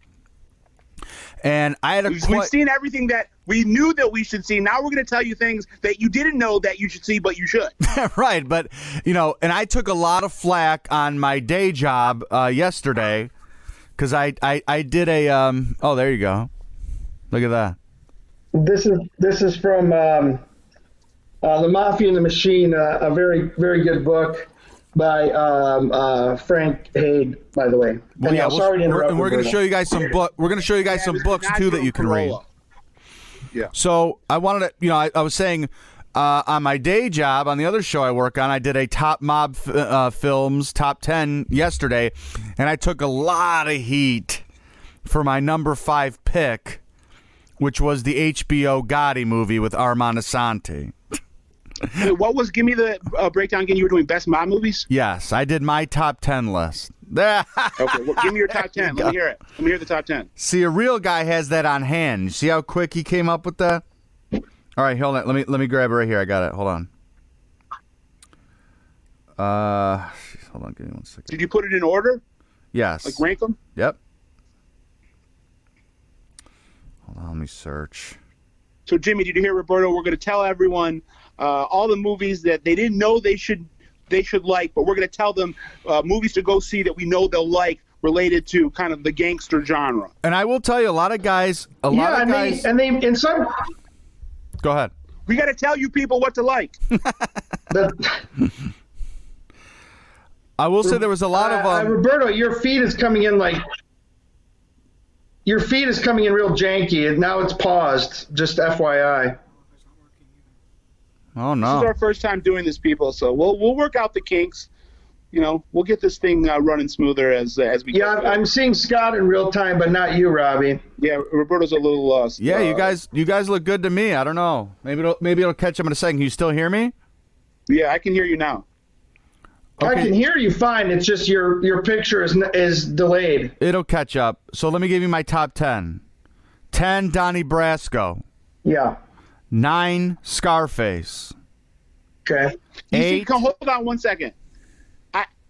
S2: And I had a.
S1: We've, we've seen everything that we knew that we should see. Now we're going to tell you things that you didn't know that you should see, but you should. [LAUGHS]
S2: right, but you know, and I took a lot of flack on my day job uh, yesterday because I, I I did a um. Oh, there you go. Look at that.
S3: This is this is from um, uh, the Mafia and the Machine, uh, a very very good book by um, uh, Frank Hayde, by the way.
S2: Well, yeah, we'll, sorry to interrupt. And we're going to show you guys some book. We're going to show you guys yeah, some books too that you can read.
S1: Yeah.
S2: So I wanted to, you know, I, I was saying uh, on my day job on the other show I work on, I did a top mob f- uh, films top ten yesterday, and I took a lot of heat for my number five pick, which was the HBO Gotti movie with Armand Assante.
S1: what was? Give me the uh, breakdown again. You were doing best mob movies.
S2: Yes, I did my top ten list. [LAUGHS]
S1: okay, well, give me your top ten. Let me hear it. Let me hear the top ten.
S2: See, a real guy has that on hand. See how quick he came up with that. All right, hold on. Let me let me grab it right here. I got it. Hold on. Uh, hold on. Give me one second.
S1: Did you put it in order?
S2: Yes.
S1: Like rank them?
S2: Yep. Hold on. Let me search.
S1: So, Jimmy, did you hear Roberto? We're going to tell everyone uh, all the movies that they didn't know they should they should like, but we're going to tell them uh, movies to go see that we know they'll like related to kind of the gangster genre.
S2: And I will tell you, a lot of guys, a
S3: yeah,
S2: lot of
S3: and
S2: guys.
S3: they and they in some
S2: go ahead.
S1: We got to tell you people what to like. [LAUGHS]
S2: I will say there was a lot of
S3: uh, uh,
S2: um,
S3: Roberto, your feed is coming in like your feed is coming in real janky, and now it's paused. Just FYI.
S2: Oh no!
S1: This is our first time doing this, people. So we'll we'll work out the kinks. You know, we'll get this thing uh, running smoother as as we.
S3: Yeah,
S1: go.
S3: I'm, I'm seeing Scott in real time, but not you, Robbie.
S1: yeah. Roberto's a little lost.
S2: Yeah, you
S1: Uh,
S2: guys, you guys look good to me. I don't know. Maybe it'll maybe it'll catch up in a second. Can you still hear me?
S1: Yeah, I can hear you now.
S3: I can hear you fine. It's just your your picture is is delayed.
S2: It'll catch up. So let me give you my top ten. Ten, Donnie Brasco.
S3: Yeah.
S2: Nine, Scarface.
S3: Okay.
S1: You see,
S2: Eight.
S1: come- hold on one second.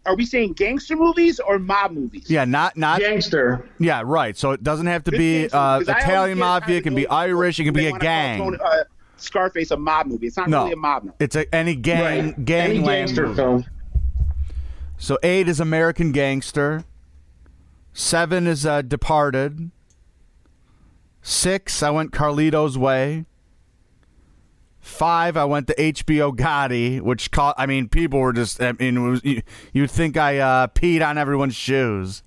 S1: I, are we saying gangster movies or mob movies?
S2: Yeah, not not
S3: Gangster.
S2: yeah, right. So it doesn't have to
S1: This
S2: be
S1: gangster
S2: uh,
S1: movies, 'cause I always
S2: Italian mafia. It can be Irish. It can be a
S1: wanna
S2: gang.
S1: Tony- uh, Scarface a mob movie. It's not
S2: No,
S1: really a mob movie.
S2: it's a any gang
S3: Right.
S2: gang
S3: Any gangster
S2: movie.
S3: film.
S2: So eight is American Gangster. Seven is uh, Departed. Six, I went Carlito's Way. Five, I went to HBO Gotti, which caught. I mean, people were just. I mean, it was, you, you'd think I uh, peed on everyone's shoes.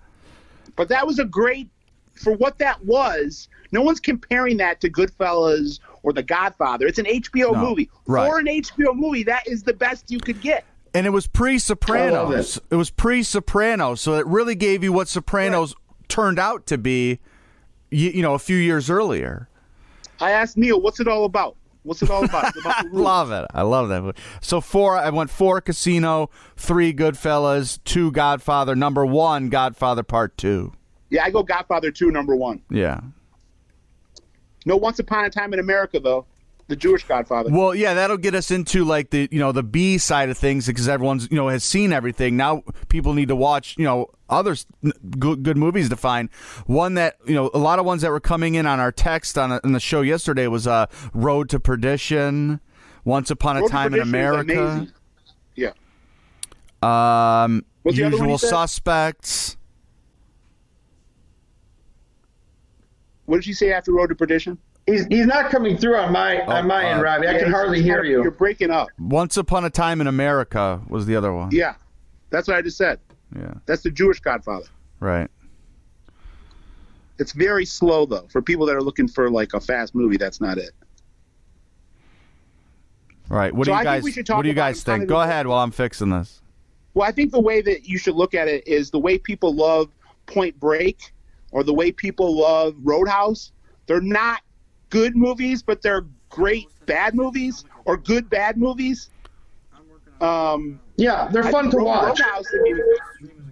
S1: But that was a great for what that was. No one's comparing that to Goodfellas or The Godfather. It's an HBO
S2: No,
S1: movie.
S2: right.
S1: For an HBO movie, that is the best you could get.
S2: And it was pre
S3: I
S2: Sopranos.
S3: love
S2: It. was pre Sopranos, so it really gave you what Sopranos turned out to be. You, you know, a few years earlier.
S1: I asked Neil, "What's it all about? What's it all about?" It's about [LAUGHS] rules.
S2: Love it. I love that. movie. So four, I went four Casino, three Goodfellas, two Godfather, number one Godfather Part Two.
S1: Yeah, I go Godfather 2, number one.
S2: Yeah.
S1: No Once Upon a Time in America, though. The Jewish Godfather.
S2: Well, yeah, that'll get us into like the you know the B side of things because everyone's you know has seen everything. Now people need to watch you know other good, good movies to find. One that you know a lot of ones that were coming in on our text on, a, on the show yesterday was uh, Road to Perdition, Once Upon a
S1: Road
S2: Time in America.
S1: Yeah.
S2: um,
S1: What's the other one
S2: Usual? Suspects.
S1: What did you say after Road to Perdition?
S3: He's he's not coming through on my on my end,
S2: uh,
S3: Robbie. I can hardly hear
S1: kind of- You're breaking up.
S2: Once Upon a Time in America was the other one.
S1: Yeah. That's what I just said.
S2: Yeah,
S1: That's the Jewish Godfather.
S2: right.
S1: It's very slow, though. For people that are looking for like a fast movie, that's not it.
S2: Right. What
S1: So
S2: do you guys
S1: we
S2: What do you
S1: about
S2: guys
S1: kind
S2: think?
S1: of
S2: Go ahead while I'm fixing this.
S1: Well, I think the way that you should look at it is the way people love Point Break or the way people love Roadhouse. They're not good movies, but they're great bad movies or good bad movies. Um,
S3: Yeah, they're fun
S1: think
S3: to watch.
S1: Roadhouse, I mean,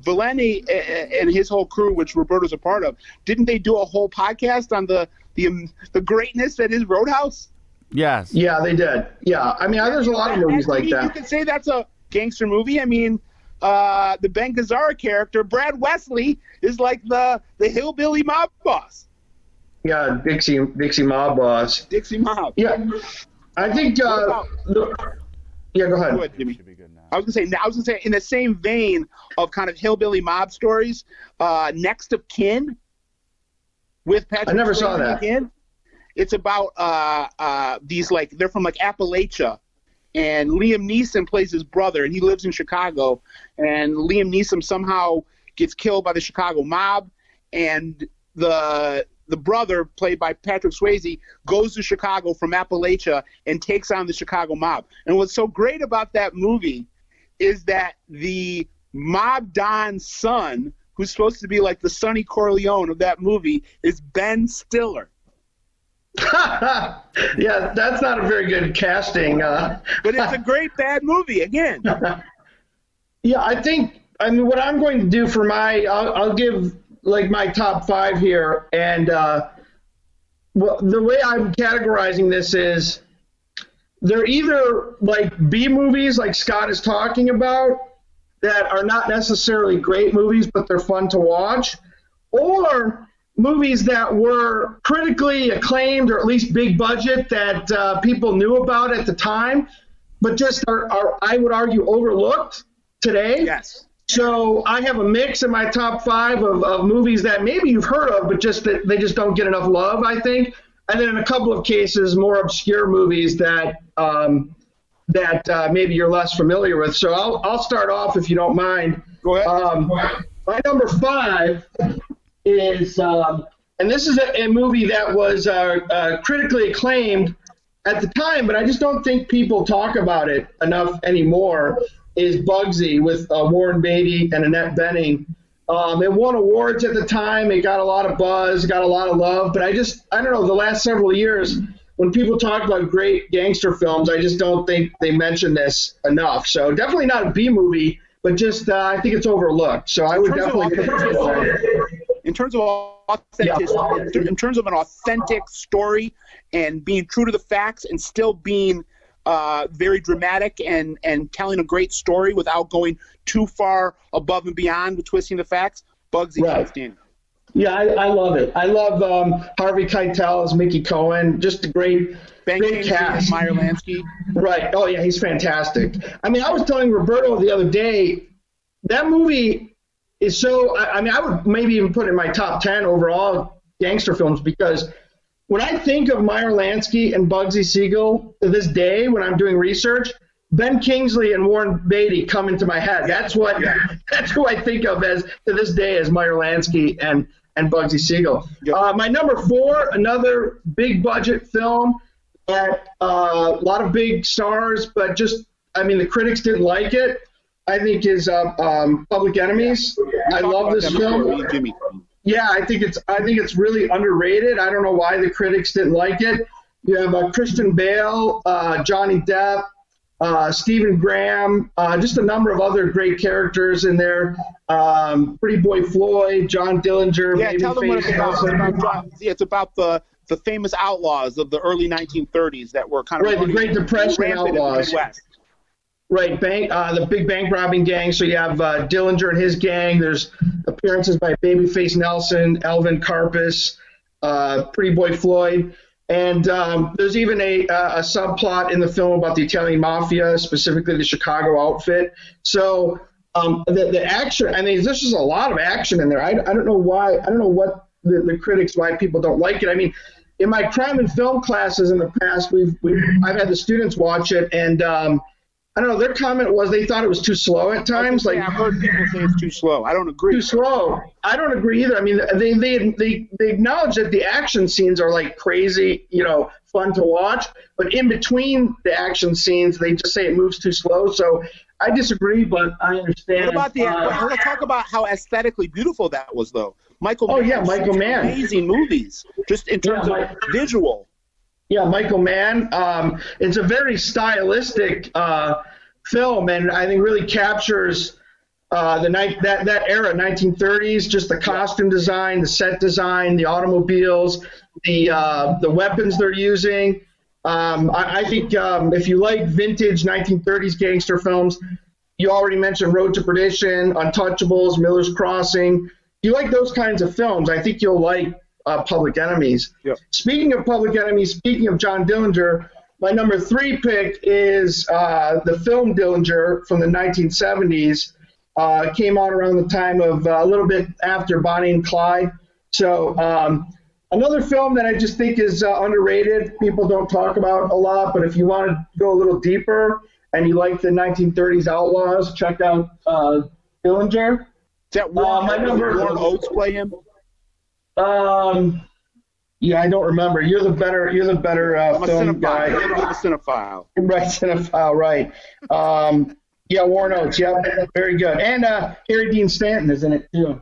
S1: Valeni a- a- and his whole crew, which Roberto's a part of, didn't they do a whole podcast on the the um, the greatness that is Roadhouse?
S2: Yes.
S3: Yeah, they did. Yeah, I mean, there's a lot of movies
S1: that-
S3: like
S1: me, You
S3: that.
S1: could say that's a gangster movie. I mean, uh, the Ben Gazzara character, Brad Wesley, is like the the hillbilly mob boss,
S3: Yeah, Dixie Dixie Mob Boss.
S1: Dixie Mob.
S3: Yeah, I think. Uh, the, yeah, go ahead.
S1: Go ahead, Jimmy. I was gonna say. I was gonna say in the same vein of kind of hillbilly mob stories. Uh, Next of Kin with Patrick.
S3: I never saw
S1: Swayze
S3: that.
S1: Again. It's about uh, uh, these like they're from like Appalachia, and Liam Neeson plays his brother, and he lives in Chicago, and Liam Neeson somehow gets killed by the Chicago mob, and the the brother played by Patrick Swayze goes to Chicago from Appalachia and takes on the Chicago mob. And what's so great about that movie is that the mob don's son, who's supposed to be like the Sonny Corleone of that movie, is Ben Stiller. [LAUGHS]
S3: yeah, that's not a very good casting. Uh, [LAUGHS]
S1: But it's a great bad movie again. [LAUGHS]
S3: yeah, I think. I mean, what I'm going to do for my, I'll, I'll give like my top five here, and uh, well, the way I'm categorizing this is they're either like B movies, like Scott is talking about, that are not necessarily great movies, but they're fun to watch, or movies that were critically acclaimed or at least big budget that uh, people knew about at the time, but just are, are, I would argue, overlooked today.
S1: Yes.
S3: So I have a mix in my top five of, of movies that maybe you've heard of, but just that they just don't get enough love, I think. And then in a couple of cases, more obscure movies that um, that uh, maybe you're less familiar with. So I'll, I'll start off if you don't mind.
S1: Go ahead.
S3: Um, my number five is, um, and this is a, a movie that was uh, uh, critically acclaimed at the time, but I just don't think people talk about it enough anymore. Is Bugsy with uh, Warren Beatty and Annette Bening. Um, it won awards at the time. It got a lot of buzz, got a lot of love. But I just, I don't know, the last several years, when people talk about great gangster films, I just don't think they mention this enough. So definitely not a B movie, but just uh, I think it's overlooked. So I would definitely. [LAUGHS]
S1: in terms of authentic,
S3: Yeah.
S1: in terms of an authentic story and being true to the facts and still being uh, very dramatic and and telling a great story without going too far above and beyond with twisting the facts. Bugsy
S3: Right.
S1: outstanding.
S3: Yeah, I, I love it. I love um, Harvey Keitel as Mickey Cohen. Just a great, great cast.
S1: Meyer Lansky.
S3: Right. Oh yeah, he's fantastic. I mean, I was telling Roberto the other day that movie is so. I, I mean, I would maybe even put it in my top ten overall gangster films because when I think of Meyer Lansky and Bugsy Siegel to this day, when I'm doing research, Ben Kingsley and Warren Beatty come into my head. That's what. [LAUGHS] That's who I think of as to this day as Meyer Lansky and and Bugsy Siegel. Uh, my number four, another big budget film that uh, a lot of big stars, but just I mean the critics didn't like it. I think is uh, um, Public Enemies. I love this film. Yeah, I think it's I think it's really underrated. I don't know why the critics didn't like it. You have uh, Christian Bale, uh, Johnny Depp, uh, Stephen Graham, uh, just a number of other great characters in there. Um, Pretty Boy Floyd, John Dillinger,
S1: Yeah, tell them what it's about. It's about, John- yeah, it's about the the famous outlaws of the early 1930s that were kind of
S3: Right, the Great Depression
S1: in the
S3: outlaws.
S1: Midwest.
S3: Right, bank, uh, the big bank robbing gang. So you have uh, Dillinger and his gang. There's appearances by Babyface Nelson, Alvin Karpis, uh, Pretty Boy Floyd, and um, there's even a, a subplot in the film about the Italian mafia, specifically the Chicago outfit. So um, the, the action, I mean, there's just a lot of action in there. I, I don't know why. I don't know what the, the critics, why people don't like it. I mean, in my crime and film classes in the past, we've, we've I've had the students watch it, and um, I don't know. Their comment was they thought it was too slow at times. Like
S1: I've heard people say it's too slow. I don't agree.
S3: too slow. I don't agree either. I mean, they they they they acknowledge that the action scenes are like crazy, you know, fun to watch, but in between the action scenes, they just say it moves too slow. So I disagree, but I understand.
S1: What about the?
S3: Uh,
S1: let's talk about how aesthetically beautiful that was, though. Michael.
S3: Oh,
S1: Mann,
S3: yeah, Michael Mann.
S1: Amazing movies, just in terms
S3: Yeah,
S1: of
S3: Mike-
S1: visual.
S3: Yeah, Michael Mann. Um, it's a very stylistic uh, film, and I think really captures uh, the night that that era, 1930s. Just the costume design, the set design, the automobiles, the uh, the weapons they're using. Um, I, I think um, if you like vintage 1930s gangster films, you already mentioned Road to Perdition, Untouchables, Miller's Crossing. If you like those kinds of films, I think you'll like uh, Public Enemies.
S1: Yep.
S3: Speaking of Public Enemies, speaking of John Dillinger, my number three pick is uh, the film Dillinger from the 1970s. Uh, came out around the time of uh, a little bit after Bonnie and Clyde. So um, another film that I just think is uh, underrated. People don't talk about a lot, but if you want to go a little deeper and you like the 1930s Outlaws, check out uh, Dillinger.
S1: Is that Warren,
S3: my number-
S1: Warren Oates play him?
S3: Um, yeah, I don't remember. You're the better. You're the better uh,
S1: I'm a
S3: film
S1: cinephile.
S3: guy.
S1: A little bit of a cinephile. [LAUGHS]
S3: Right, cinephile, right. Um, yeah, Warren Oates, yeah, very good. And uh, Harry Dean Stanton is in it, too.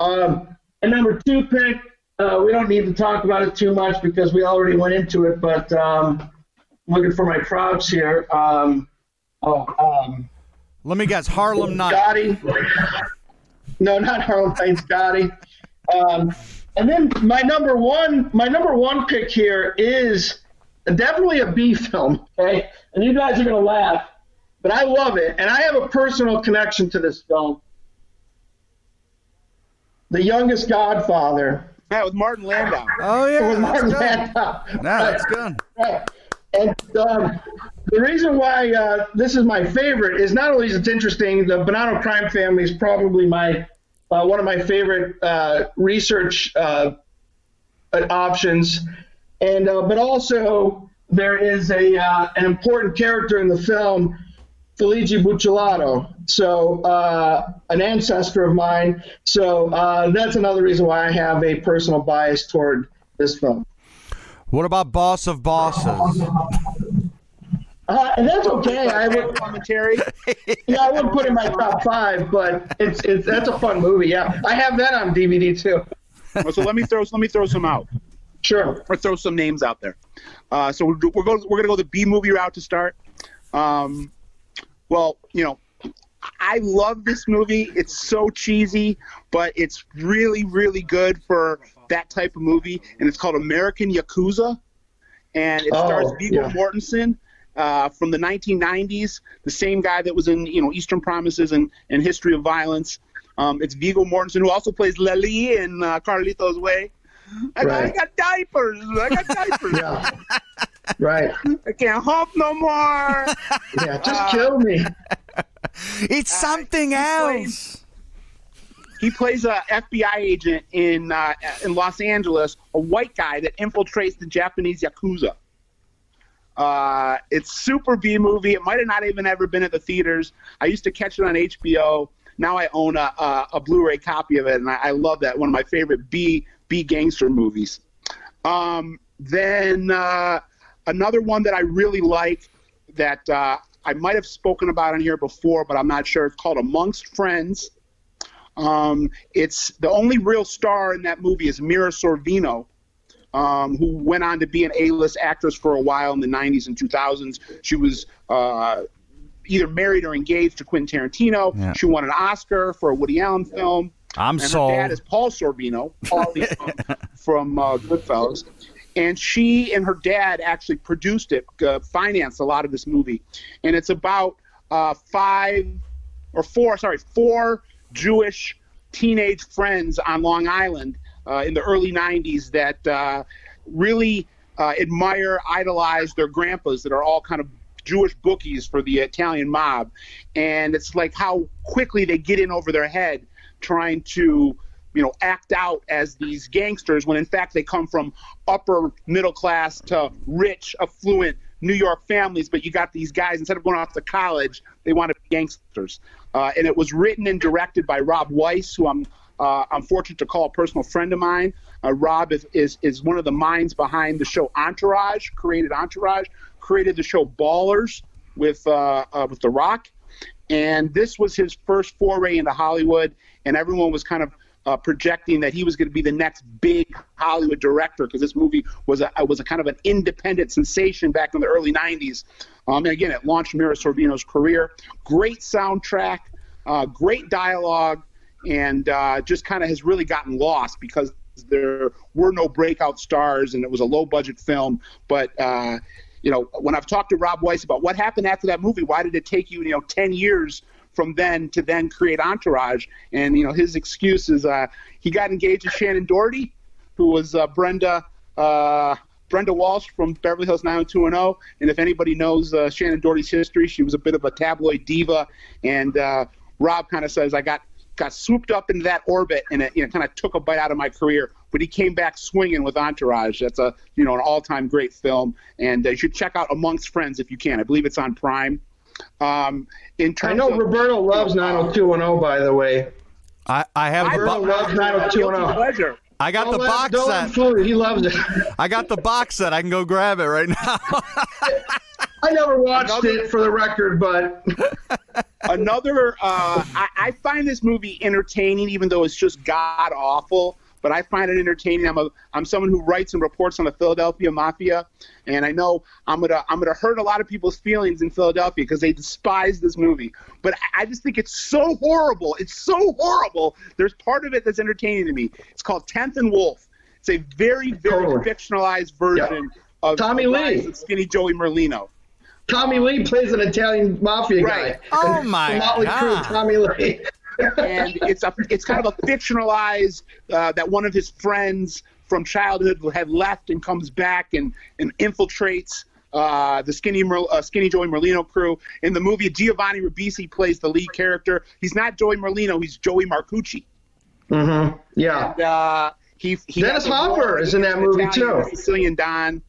S3: Um, and number two pick, uh, we don't need to talk about it too much because we already went into it, but um, looking for my props here. Um, oh, um,
S2: Let me guess, Harlem Night.
S3: Gotti. No, not Harlem Nights, Gotti. Um, and then my number one, my number one pick here is definitely a B film. Okay, and you guys are gonna laugh, but I love it, and I have a personal connection to this film. The Youngest Godfather
S1: Yeah, with Martin Landau.
S2: Oh yeah,
S3: with
S2: that's
S3: Martin
S2: good.
S3: Landau.
S2: Yeah, that's good.
S3: Right. And um, the reason why uh, this is my favorite is not only is it interesting, the Bonanno crime family is probably my uh, one of my favorite uh, research uh, options, and uh, but also there is a uh, an important character in the film, Felice Buccellato, so uh, an ancestor of mine. So that's another reason why I have a personal bias toward this film.
S2: What about Boss of Bosses? [LAUGHS]
S3: Uh, and that's okay. I would
S1: commentary. [LAUGHS]
S3: Yeah, I wouldn't put it in my top five, but it's it's that's a fun movie. Yeah, I have that on DVD too.
S1: so let me throw let me throw some out.
S3: Sure.
S1: Or throw some names out there. Uh, so we're, we're going we're gonna go the B movie route to start. Um, well, you know, I love this movie. It's so cheesy, but it's really really good for that type of movie, and it's called American Yakuza, and it stars
S3: Oh,
S1: Viggo
S3: yeah.
S1: Mortensen. Uh, from the 1990s, the same guy that was in you know Eastern Promises and, and History of Violence. Um, it's Viggo Mortensen who also plays Lely in uh, Carlito's Way. I, got, I got diapers. I got diapers. [LAUGHS]
S3: Yeah. Right.
S1: I can't hump no more.
S3: Yeah. Just kill me.
S2: It's something else.
S1: he plays a FBI agent in uh, in Los Angeles, a white guy that infiltrates the Japanese yakuza. Uh, it's super B movie. It might have not even ever been at the theaters. I used to catch it on HBO. Now I own a, a, a Blu-ray copy of it, and I, I love that. One of my favorite B B gangster movies. Um, then uh, another one that I really like that uh, I might have spoken about on here before, but I'm not sure. It's called Amongst Friends. Um, it's the only real star in that movie is Mira Sorvino, um, who went on to be an A-list actress for a while in the 90s and 2000s. She was uh, either married or engaged to Quentin Tarantino.
S2: Yeah.
S1: She won an Oscar for a Woody Allen film.
S2: I'm
S1: And her dad is Paul Sorvino, Paulie from, [LAUGHS] from uh, Goodfellas. And she and her dad actually produced it, uh, financed a lot of this movie. And it's about uh, five or four, sorry, four Jewish teenage friends on Long Island uh, in the early 90s that uh, really uh, admire, idolize their grandpas that are all kind of Jewish bookies for the Italian mob. And it's like how quickly they get in over their head trying to you know act out as these gangsters when in fact they come from upper middle class to rich affluent new york families but you got these guys instead of going off to college they want to be gangsters uh, and it was written and directed by rob weiss who i'm uh, i'm fortunate to call a personal friend of mine uh, rob is, is is one of the minds behind the show entourage created entourage created the show ballers with uh, uh, with the rock and this was his first foray into Hollywood, and everyone was kind of uh, projecting that he was going to be the next big Hollywood director because this movie was a was a kind of an independent sensation back in the early '90s. Um, and again, it launched Mira Sorvino's career. Great soundtrack, uh, great dialogue, and uh, just kind of has really gotten lost because there were no breakout stars and it was a low budget film. But uh, you know, when I've talked to Rob Weiss about what happened after that movie, why did it take you, you know, 10 years from then to then create Entourage? And, you know, his excuse is uh, he got engaged to Shannen Doherty, who was uh, Brenda. Uh, Brenda Walsh from Beverly Hills 90210. And if anybody knows uh, Shannen Doherty's history, she was a bit of a tabloid diva. And uh, Rob kind of says, I got got swooped up into that orbit and it you know, kind of took a bite out of my career. But he came back swinging with Entourage. That's a you know an all-time great film, and uh, you should check out Amongst Friends if you can. I believe it's on Prime. Um, in terms
S3: I know
S1: of,
S3: Roberto loves 90210, by the way.
S2: I, I have
S1: I
S2: the
S3: Roberto
S2: bo-
S3: loves
S1: guilty
S3: 90210.
S1: pleasure.
S2: I got the
S3: Don't let-
S2: box
S3: don't let him
S2: set.
S3: fool. He loves it. [LAUGHS]
S2: I got the box set. I can go grab it right now. [LAUGHS]
S3: I never watched
S1: Another-
S3: it for the record, but [LAUGHS]
S1: Another, uh, I, I find this movie entertaining, even though it's just god awful. But I find it entertaining. I'm a, I'm someone who writes and reports on the Philadelphia Mafia, and I know I'm gonna, I'm gonna hurt a lot of people's feelings in Philadelphia because they despise this movie. But I I just think it's so horrible. It's so horrible. There's part of it that's entertaining to me. It's called Tenth and Wolf. It's a very, very
S3: Totally.
S1: fictionalized version of
S3: Tommy
S1: of
S3: Lee.
S1: Of Skinny Joey Merlino.
S3: Tommy Lee plays an Italian mafia
S1: Right.
S3: guy.
S2: Oh, my
S3: The Motley Crue,
S2: God.
S3: Tommy Lee.
S1: And [LAUGHS] it's a it's kind of a fictionalized uh, that one of his friends from childhood had left and comes back and and infiltrates. Uh, the skinny Mer- uh, skinny Joey Merlino crew in the movie. Giovanni Ribisi plays the lead character. He's not Joey Merlino. He's Joey Marcucci.
S3: Mm-hmm. Yeah.
S1: And, uh, he, he
S3: Dennis Hopper is in that movie,
S1: Italian
S3: too.
S1: Sicilian Don,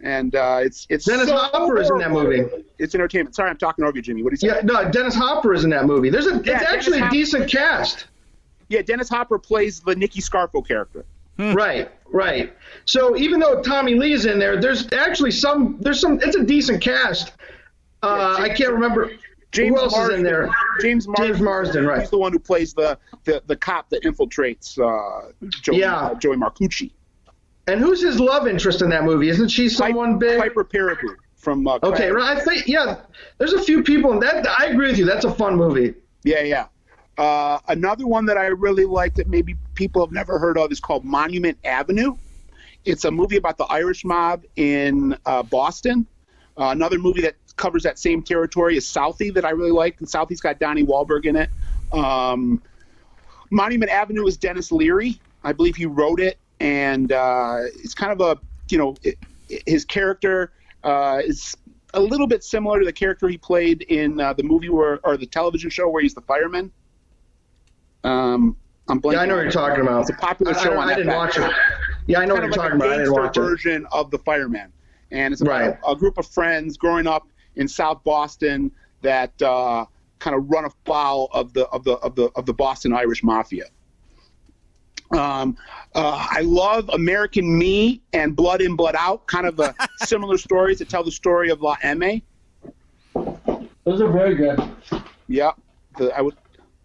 S1: and uh, it's it's
S3: Dennis
S1: so
S3: Hopper is in that movie.
S1: It's entertainment. Sorry, I'm talking over you, Jimmy. What do you say?
S3: Yeah, no, Dennis Hopper is in that movie. There's a,
S1: Yeah,
S3: it's
S1: Dennis
S3: actually a
S1: Hopper-
S3: decent cast.
S1: Yeah, Dennis Hopper plays the Nicky Scarfo character.
S3: Right, right. So even though Tommy Lee's in there, there's actually some, there's some, it's a decent cast. Uh,
S1: Yeah,
S3: I can't remember
S1: James
S3: who else
S1: Marsden,
S3: is in there.
S1: James Marsden.
S3: James Marsden, right.
S1: He's the one who plays the the, the cop that infiltrates uh, Joey,
S3: Yeah.
S1: uh, Joey Marcucci.
S3: And who's his love interest in that movie? Isn't she someone big?
S1: Piper Perabo from. Uh,
S3: Okay, right. I think yeah. There's a few people in that. I agree with you. That's a fun movie.
S1: Yeah, yeah. Uh, another one that I really like that maybe people have never heard of is called Monument Avenue. It's a movie about the Irish mob in uh, Boston. Uh, another movie that covers that same territory is Southie that I really like. And Southie's got Donnie Wahlberg in it. Um, Monument Avenue is Denis Leary. I believe he wrote it, and uh, it's kind of a you know it, his character uh, is a little bit similar to the character he played in uh, the movie where or the television show where he's the fireman. Um, I'm blanking.
S3: Yeah, I know what you're talking about.
S1: It's a popular
S3: I- I
S1: show
S3: don't-
S1: on
S3: I didn't watch it. Yeah, I know what you're
S1: like
S3: talking about. I didn't watch it.
S1: version of the fireman, and it's about
S3: Right.
S1: a, a group of friends growing up in South Boston that uh, kind of run afoul of the of the of the of the Boston Irish Mafia. Um, uh, I love American Me and Blood In Blood Out, kind of the [LAUGHS] similar stories that tell the story of La M.
S3: Those are very good.
S1: Yeah, the, I would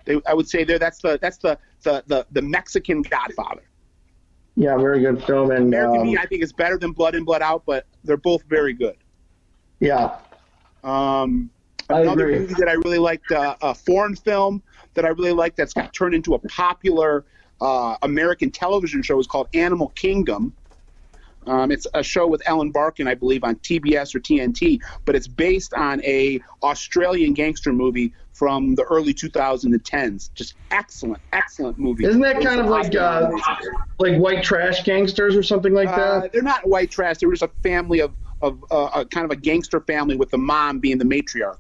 S1: they, I would say there that's the that's the the, the, the Mexican Godfather.
S3: Yeah, very good film. And
S1: American
S3: um,
S1: Me I think is better than Blood In Blood Out, but they're both very good.
S3: yeah,
S1: Um,
S3: I
S1: another
S3: agree.
S1: movie that I really liked, uh, a foreign film that I really liked that's got turned into a popular uh, American television show is called Animal Kingdom. Um, it's a show with Ellen Barkin, I believe, on TBS or TNT, but it's based on a Australian gangster movie from the early 2010s. Just excellent, excellent movie.
S3: Isn't that kind of like uh, like white trash gangsters or something like
S1: Uh,
S3: that?
S1: they're not white trash. They were just a family of, of uh, a kind of a gangster family with the mom being the matriarch.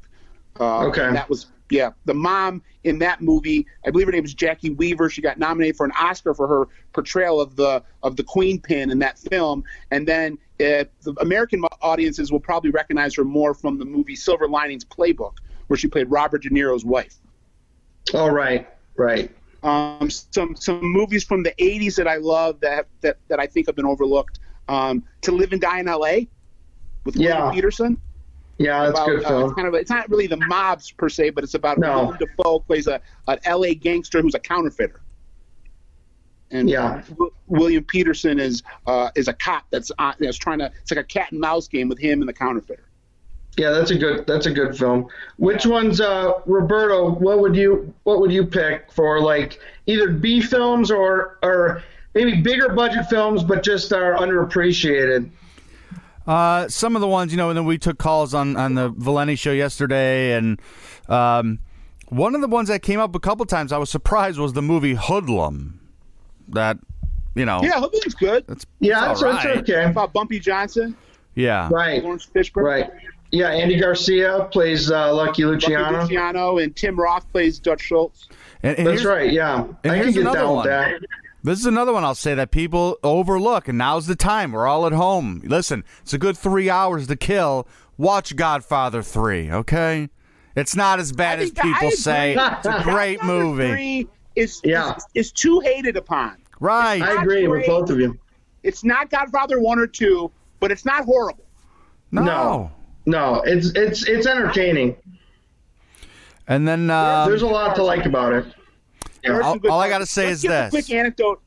S1: Uh,
S3: Okay.
S1: and That was yeah. The mom in that movie, I believe her name is Jacki Weaver. She got nominated for an Oscar for her portrayal of the of the Queen Pin in that film. And then uh, the American audiences will probably recognize her more from the movie Silver Linings Playbook, where she played Robert De Niro's wife.
S3: Oh, right, right.
S1: Um, some some movies from the '80s that I love that that, that I think have been overlooked. Um, to Live and Die in L.A. with William Petersen.
S3: Yeah, that's
S1: about,
S3: good
S1: uh, it's kind of it's not really the mobs per se, but it's about
S3: No.
S1: Willem Dafoe plays a an L.A. gangster who's a counterfeiter. And
S3: Yeah.
S1: W- William Petersen is uh, is a cop that's uh, that's trying to it's like a cat and mouse game with him and the counterfeiter.
S3: Yeah, that's a good that's a good film. Which one's uh Roberto, what would you what would you pick for like either B films or or maybe bigger budget films but just are underappreciated?
S2: Uh, some of the ones, you know, and then we took calls on on the Valeni show yesterday, and um, one of the ones that came up a couple times, I was surprised was the movie Hoodlum. That, you know,
S1: Yeah, Hoodlum's good.
S2: that's
S3: Yeah,
S2: it's
S3: that's,
S2: all
S3: that's
S2: right.
S3: okay.
S1: About Bumpy Johnson,
S2: Yeah,
S3: Right.
S1: Laurence Fishburne,
S3: Right. Yeah, Andy Garcia plays uh, Lucky
S1: Bucky
S3: Luciano.
S1: Luciano, and Tim Roth plays Dutch Schultz.
S2: And, and
S3: That's right, yeah.
S2: and
S3: I can
S2: here's
S3: get
S2: another
S3: down
S2: one.
S3: with that.
S2: This is another one I'll say that people overlook, and now's the time. We're all at home. Listen, it's a good three hours to kill. Watch Godfather 3, okay? It's not as bad as
S1: think- I
S2: people
S1: agree.
S2: say. It's a [LAUGHS] great
S1: Godfather
S2: movie.
S1: 3 is,
S3: Yeah.
S1: is, is too hated upon.
S2: Right.
S3: I agree with both of you.
S1: It's not Godfather 1 or 2, but it's not horrible.
S2: no.
S3: No. No, it's it's it's entertaining.
S2: And then um,
S3: There's a lot to like about it.
S1: Are
S2: all- all I gotta say
S1: Let's
S2: is this.
S1: quick anecdote.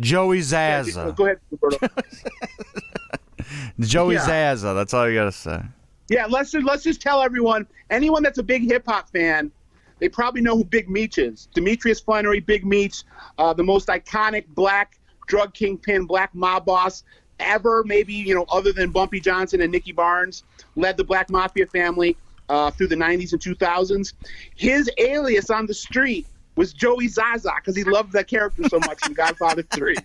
S2: Joey
S1: Yeah,
S2: Zaza.
S1: Go ahead, Roberto. [LAUGHS]
S2: Joey
S3: Yeah.
S2: Zaza. That's all you got to say.
S1: yeah, let's just, let's just tell everyone, anyone that's a big hip hop fan, they probably know who Big Meech is. Demetrius Flenory, Big Meech, uh, the most iconic black drug kingpin, black mob boss ever, maybe, you know, other than Bumpy Johnson and Nicky Barnes, led the Black Mafia family. uh, through the 90s and 2000s. His alias on the street was Joey Zaza because he loved that character so much in Godfather [LAUGHS] 3.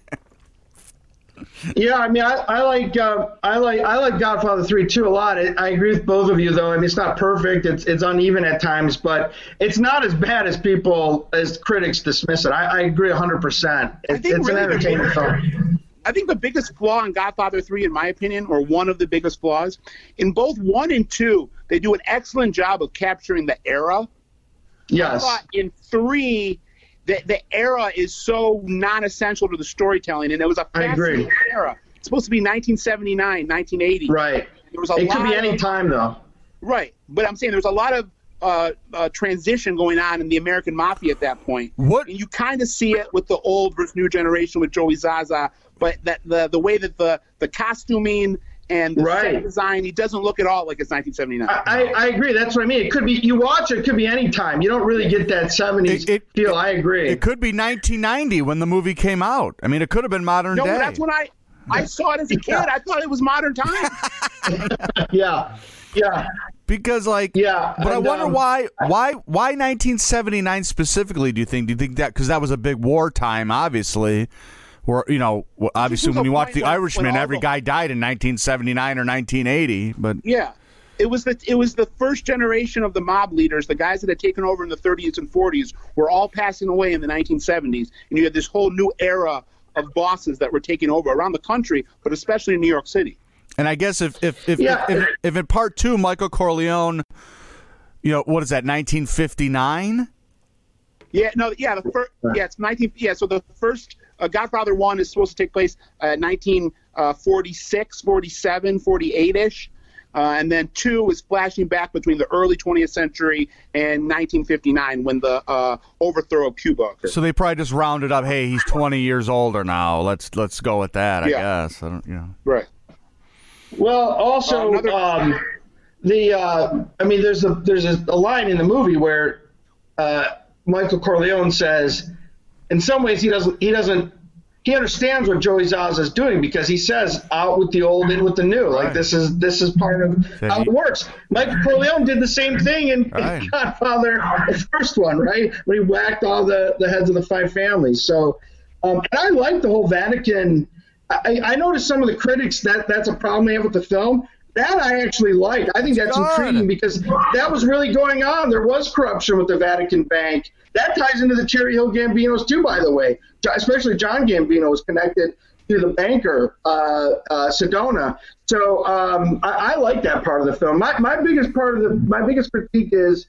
S3: Yeah, I mean, I, I like uh, I like I like Godfather three too a lot. I, I agree with both of you though. I mean, it's not perfect. It's it's uneven at times, but it's not as bad as people as critics dismiss it. I, I agree hundred percent. It's
S1: really
S3: an entertaining film.
S1: I think the biggest flaw in Godfather 3, in my opinion, or one of the biggest flaws, in both 1 and 2, they do an excellent job of capturing the era.
S3: Yes.
S1: I thought in 3, the, the era is so non-essential to the storytelling, and it was a fascinating era. It's supposed to be 1979, 1980.
S3: Right. There was a it could be any of, time though.
S1: Right, but I'm saying there's a lot of uh, uh, transition going on in the American mafia at that point.
S2: What?
S1: And you kind of see it with the old versus new generation with Joey Zaza, but that the the way that the the costuming and the right. set design, he doesn't look at all like it's 1979.
S3: I, I, agree. That's what I mean. It could be you watch it, it could be any time. You don't really get that 70s it, it, feel. I agree.
S2: It could be 1990 when the movie came out. I mean, it could have been modern
S1: no,
S2: day.
S1: No, that's when I I saw it as a kid. Yeah. I thought it was modern times. [LAUGHS] [LAUGHS]
S3: yeah, yeah.
S2: Because like
S3: yeah,
S2: but and, I wonder um, why why why 1979 specifically? Do you think? Do you think that because that was a big war time, obviously where you know obviously when you watch The Irishman, every the, guy died in 1979 or 1980. But
S1: yeah, it was the it was the first generation of the mob leaders, the guys that had taken over in the 30s and 40s, were all passing away in the 1970s, and you had this whole new era of bosses that were taking over around the country, but especially in New York City.
S2: And I guess if if if, yeah. if, if, if in part two, Michael Corleone, you know, what is that, 1959?
S1: Yeah, no, yeah, the first, yeah, it's 19, yeah. So the first uh, Godfather 1 is supposed to take place uh, 1946, 47, 48 ish. Uh, and then 2 is flashing back between the early 20th century and 1959 when the uh, overthrow of Cuba occurred.
S2: So they probably just rounded up, hey, he's 20 years older now. Let's let's go with that, I yeah. guess. I don't, you know.
S1: Right.
S3: Well, also, uh, another- um, the uh, I mean, there's a there's a, a line in the movie where uh, Michael Corleone says in some ways he doesn't he doesn't he understands what Joey Zaza is doing because he says out with the old in with the new. Like this is this is part of how it works. Michael Corleone did the same thing in, right. in Godfather, the first one, right? When he whacked all the, the heads of the five families. So um, and I like the whole Vatican. I, I noticed some of the critics that that's a problem they have with the film. That I actually like. I think that's intriguing because that was really going on. There was corruption with the Vatican Bank. That ties into the Cherry Hill Gambinos too, by the way. Especially John Gambino was connected to the banker uh, uh, Sindona. So um, I, I, like that part of the film. My, my biggest part of the my biggest critique is,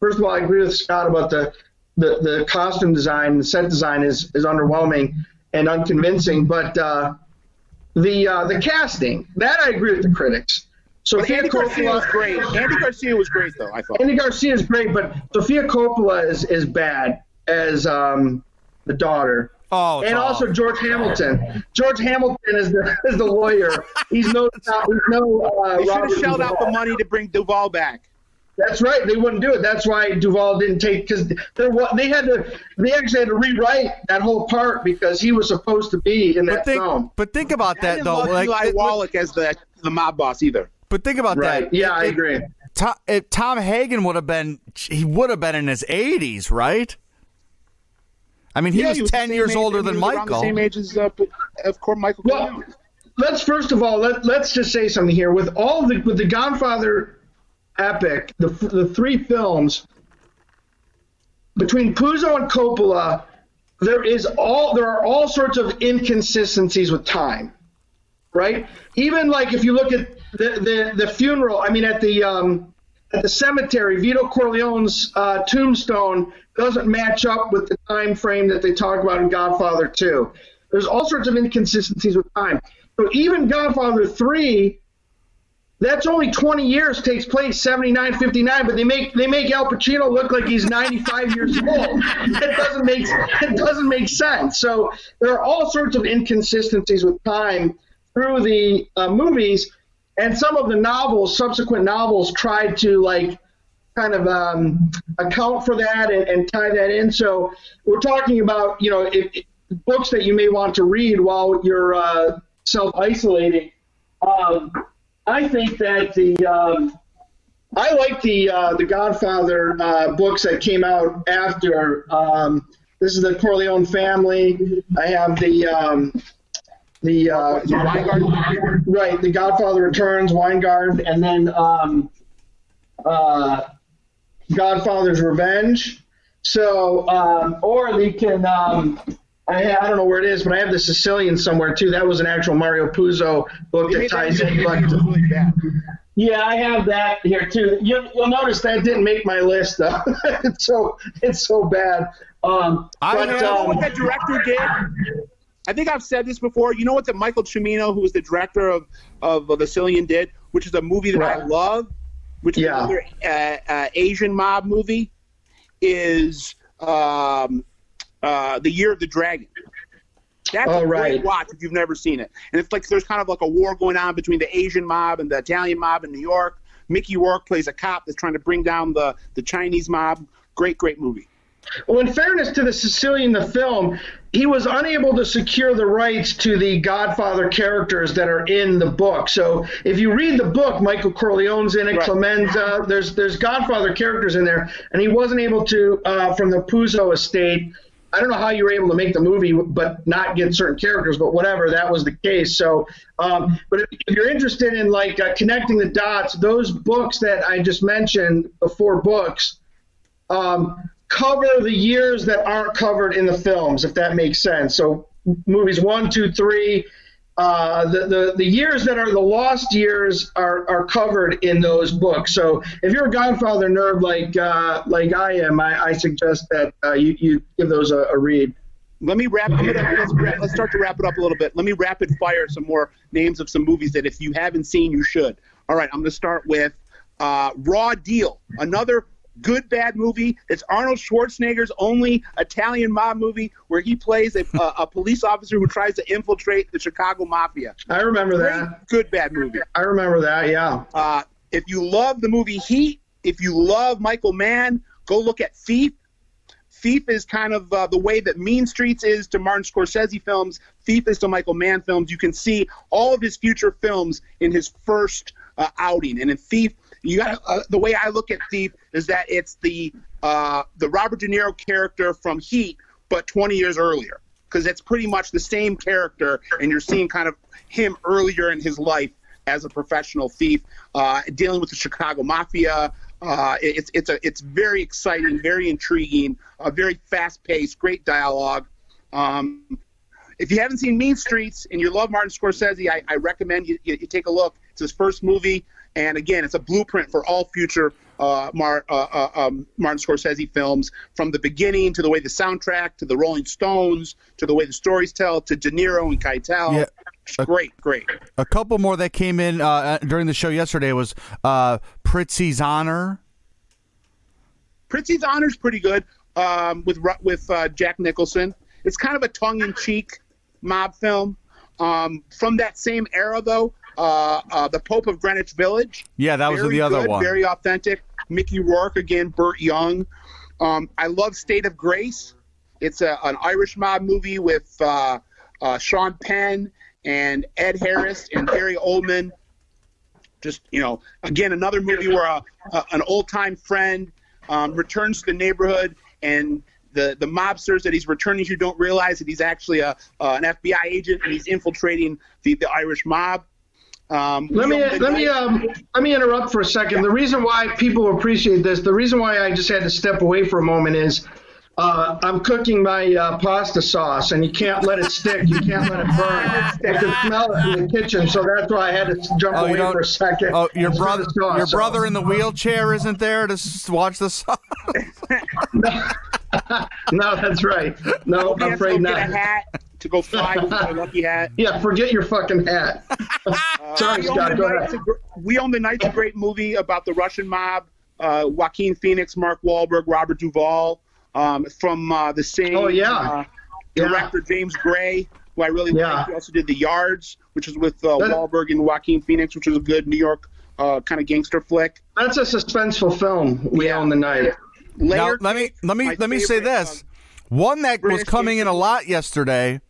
S3: first of all, I agree with Scott about the the, the costume design, the set design is is underwhelming and unconvincing. But uh, the uh, the casting, that I agree with the critics.
S1: Sofia Andy Coppola Garcia was great. Andy Garcia was great, though. I thought.
S3: Andy Garcia is great, but Sofia Coppola is is bad as um, the daughter.
S2: Oh,
S3: and also George Hamilton. George Hamilton is the is the lawyer. He's no he's no.
S1: Uh, they should have shelled out the money to bring Duvall back.
S3: That's right. They wouldn't do it. That's why Duvall didn't take because they had to. They actually had to rewrite that whole part because he was supposed to be in that
S2: but think,
S3: film.
S2: But think about that though.
S1: Like Eli Wallach as the the mob boss either.
S2: But think about
S3: right.
S2: that.
S3: Yeah, I agree.
S2: Tom, if Tom Hagen would have been, he would have been in his 80s, right? I mean, he, yeah, was, he was 10 years age, older than Michael.
S1: same age as, uh, of course, Michael.
S3: Well, let's first of all let let's just say something here. With all the with the Godfather epic, the the three films between Puzo and Coppola, there is all there are all sorts of inconsistencies with time right? Even like if you look at the the, the funeral, I mean at the um, at the cemetery, Vito Corleone's uh, tombstone doesn't match up with the time frame that they talk about in Godfather 2. There's all sorts of inconsistencies with time. So even Godfather 3, that's only 20 years takes place 79 59 but they make they make Al Pacino look like he's 95 years old it doesn't make it doesn't make sense so there are all sorts of inconsistencies with time through the uh, movies, and some of the novels, subsequent novels, tried to like kind of um, account for that and, and, tie that in. So we're talking about you know if, if, books that you may want to read while you're uh, self isolating. Um, I think that the um, I like the uh, the Godfather uh, books that came out after. Um, this is the Corleone family. I have the the uh, right, the Godfather Returns, Weingard, and then um, uh, Godfather's Revenge. So, um, or they can. Um, I, I don't know where it is, but I have the Sicilian somewhere too. That was an actual Mario Puzo book that ties in. But yeah, I have that here too. You, will notice that didn't make my list though. [LAUGHS] it's so it's so bad. Um,
S1: I
S3: but,
S1: know
S3: um,
S1: what that director did. I think I've said this before. You know what the Michael Cimino, who was the director of of The Sicilian, did, which is a movie that I love, which is
S3: Yeah.
S1: another uh, uh, Asian mob movie, is um, uh, The Year of the Dragon. That's
S3: Oh,
S1: a great watch if you've never seen it. And it's like there's kind of like a war going on between the Asian mob and the Italian mob in New York. Mickey Rourke plays a cop that's trying to bring down the, the Chinese mob. Great, great movie.
S3: Well, in fairness to the Sicilian, the film, he was unable to secure the rights to the Godfather characters that are in the book. So if you read the book, Michael Corleone's in it,
S1: Right.
S3: Clemenza, there's there's Godfather characters in there, and he wasn't able to uh, from the Puzo estate. I don't know how you were able to make the movie, but not get certain characters, but whatever, that was the case. So, um, but if, if you're interested in like uh, connecting the dots, those books that I just mentioned, the four books, um, cover the years that aren't covered in the films, if that makes sense. So movies one, two, three, uh, the, the the years that are the lost years are, are covered in those books. So if you're a Godfather nerd like uh, like I am, I, I suggest that uh, you you give those a, a read.
S1: Let me wrap. Gonna, let's, let's start to wrap it up a little bit. Let me rapid fire some more names of some movies that if you haven't seen, you should. All right, I'm going to start with uh, Raw Deal, another good bad movie. It's Arnold Schwarzenegger's only Italian mob movie where he plays a, a, a police officer who tries to infiltrate the Chicago Mafia.
S3: I remember
S1: Great,
S3: that.
S1: good bad movie.
S3: I remember that. Yeah.
S1: Uh, if you love the movie Heat, if you love Michael Mann, go look at Thief. Thief is kind of uh, the way that Mean Streets is to Martin Scorsese films. Thief is to Michael Mann films. You can see all of his future films in his first uh, outing. And in Thief, you got uh, the way I look at Thief is that it's the uh, the Robert De Niro character from Heat, but 20 years earlier, because it's pretty much the same character, and you're seeing kind of him earlier in his life as a professional thief, uh, dealing with the Chicago Mafia. Uh, it's it's a it's very exciting, very intriguing, uh, very fast paced, great dialogue. Um, if you haven't seen Mean Streets and you love Martin Scorsese, I, I recommend you, you, you take a look. It's his first movie, and again, it's a blueprint for all future uh, Mar, uh, uh, um, Martin Scorsese films, from the beginning to the way the soundtrack, to the Rolling Stones, to the way the stories tell, to De Niro and Keitel.
S2: Yeah.
S1: It's great, great.
S2: A couple more that came in uh, during the show yesterday was uh, Prizzi's Honor.
S1: Prizzi's Honor's pretty good um, with with uh, Jack Nicholson. It's kind of a tongue-in-cheek mob film. Um, from that same era, though, uh, uh, The Pope of Greenwich Village.
S2: Yeah, that was the other
S1: good,
S2: one.
S1: Very authentic. Mickey Rourke again, Burt Young. Um, I love State of Grace. It's a, an Irish mob movie with uh, uh, Sean Penn and Ed Harris and Gary Oldman. Just you know, again another movie where a, a, an old-time friend um, returns to the neighborhood and. The, the mobsters that he's returning to don't realize that he's actually a uh, an FBI agent and he's infiltrating the, the Irish mob. Um,
S3: Let me
S1: We Own the
S3: let me um, let me interrupt for a second. The reason why people appreciate this, the reason why I just had to step away for a moment is uh, I'm cooking my uh, pasta sauce, and you can't let it stick. You can't let it burn. [LAUGHS] I can smell it in the kitchen, so that's why I had to jump
S2: Oh,
S3: away
S2: don't-
S3: for a second.
S2: Oh, your brother,
S3: sauce,
S2: your
S3: so-
S2: brother in the wheelchair isn't there to watch the sauce. [LAUGHS]
S3: No, that's right. No, I'm
S1: has to go
S3: afraid
S1: get a
S3: not.
S1: hat to go fly with my lucky hat.
S3: Yeah, forget your fucking hat. [LAUGHS] Sorry,
S1: we, own
S3: Scott.
S1: the
S3: Go
S1: Night's
S3: ahead.
S1: a, gr- we own the Night's a great movie about the Russian mob. Uh, Joaquin Phoenix, Mark Wahlberg, Robert Duvall, um, from uh, the same
S3: Oh, yeah.
S1: uh,
S3: Yeah.
S1: director James Gray, who I really
S3: Yeah.
S1: like. He also did The Yards, which is with uh,
S3: That-
S1: Wahlberg and Joaquin Phoenix, which was a good New York uh, kind of gangster flick.
S3: That's a suspenseful film. We
S1: Yeah.
S3: own the night.
S2: now, let me let me let me say this:
S1: uh,
S2: one that was coming in a lot yesterday.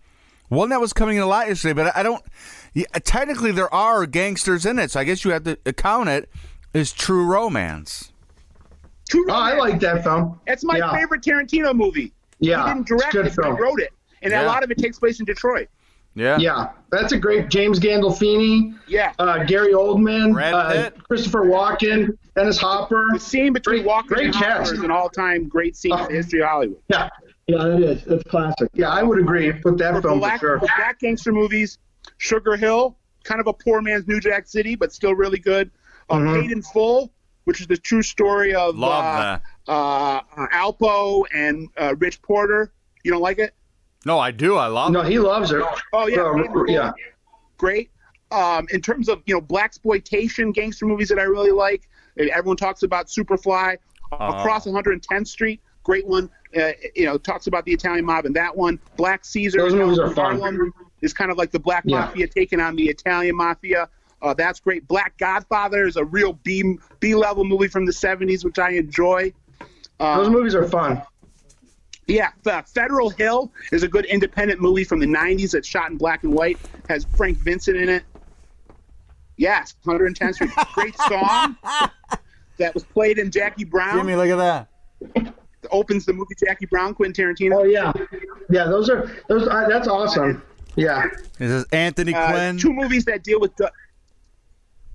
S2: One that was coming in a lot yesterday, but I don't. Yeah, technically, there are gangsters in it, so I guess you have to count as True Romance.
S1: True
S3: Oh, I like that film.
S1: It's my
S3: Yeah.
S1: favorite Tarantino movie.
S3: Yeah,
S1: he didn't direct
S3: good
S1: it, but
S3: film.
S1: he wrote it, and
S2: Yeah.
S1: a lot of it takes place in Detroit.
S2: Yeah.
S3: Yeah, that's a great James Gandolfini,
S1: Yeah,
S3: uh, Gary Oldman,
S2: Brad
S3: uh, Christopher Walken, Dennis Hopper.
S1: the scene between
S3: Great-
S1: Walken
S3: great
S1: and Hopper
S3: cast.
S1: is an all-time great scene in the history of Hollywood.
S3: Yeah, yeah, it is. It's classic. Yeah, I would agree. Put that
S1: For
S3: film
S1: black,
S3: for sure.
S1: black gangster movies, Sugar Hill, kind of a poor man's New Jack City, but still really good. Uh,
S3: Mhm.
S1: Paid in Full, which is the true story of
S2: Love
S1: uh, uh, uh, Alpo and uh, Rich Porter. You don't like it?
S2: No, I do. I love it.
S3: No,
S2: it.
S3: he loves it.
S1: Oh yeah,
S3: Uh,
S1: Paid in Full,
S3: yeah.
S1: great. Um, in terms of you know black exploitation gangster movies that I really like, everyone talks about Superfly,
S2: Uh-huh.
S1: Across 110th Street, great one. Uh, you know, talks about the Italian mob in that one. Black Caesar
S3: Those movies are fun.
S1: Is kind of like the black
S3: Yeah.
S1: mafia taking on the Italian mafia. Uh, that's great. Black Godfather is a real B B level movie from the 70s, which I enjoy.
S3: Those
S1: Um,
S3: movies are fun.
S1: yeah, uh, Federal Hill is a good independent movie from the 90s that's shot in black and white. Has Frank Vincent in it. Yes, 110th Street. Great song [LAUGHS] that was played in Jackie Brown.
S2: Jimmy, look at that.
S1: Opens the movie Jackie Brown, Quentin Tarantino.
S3: Oh yeah, yeah. Those are those. Uh, that's awesome. Yeah.
S2: This is Anthony
S1: Uh,
S2: Quinn.
S1: two movies that deal with. Du-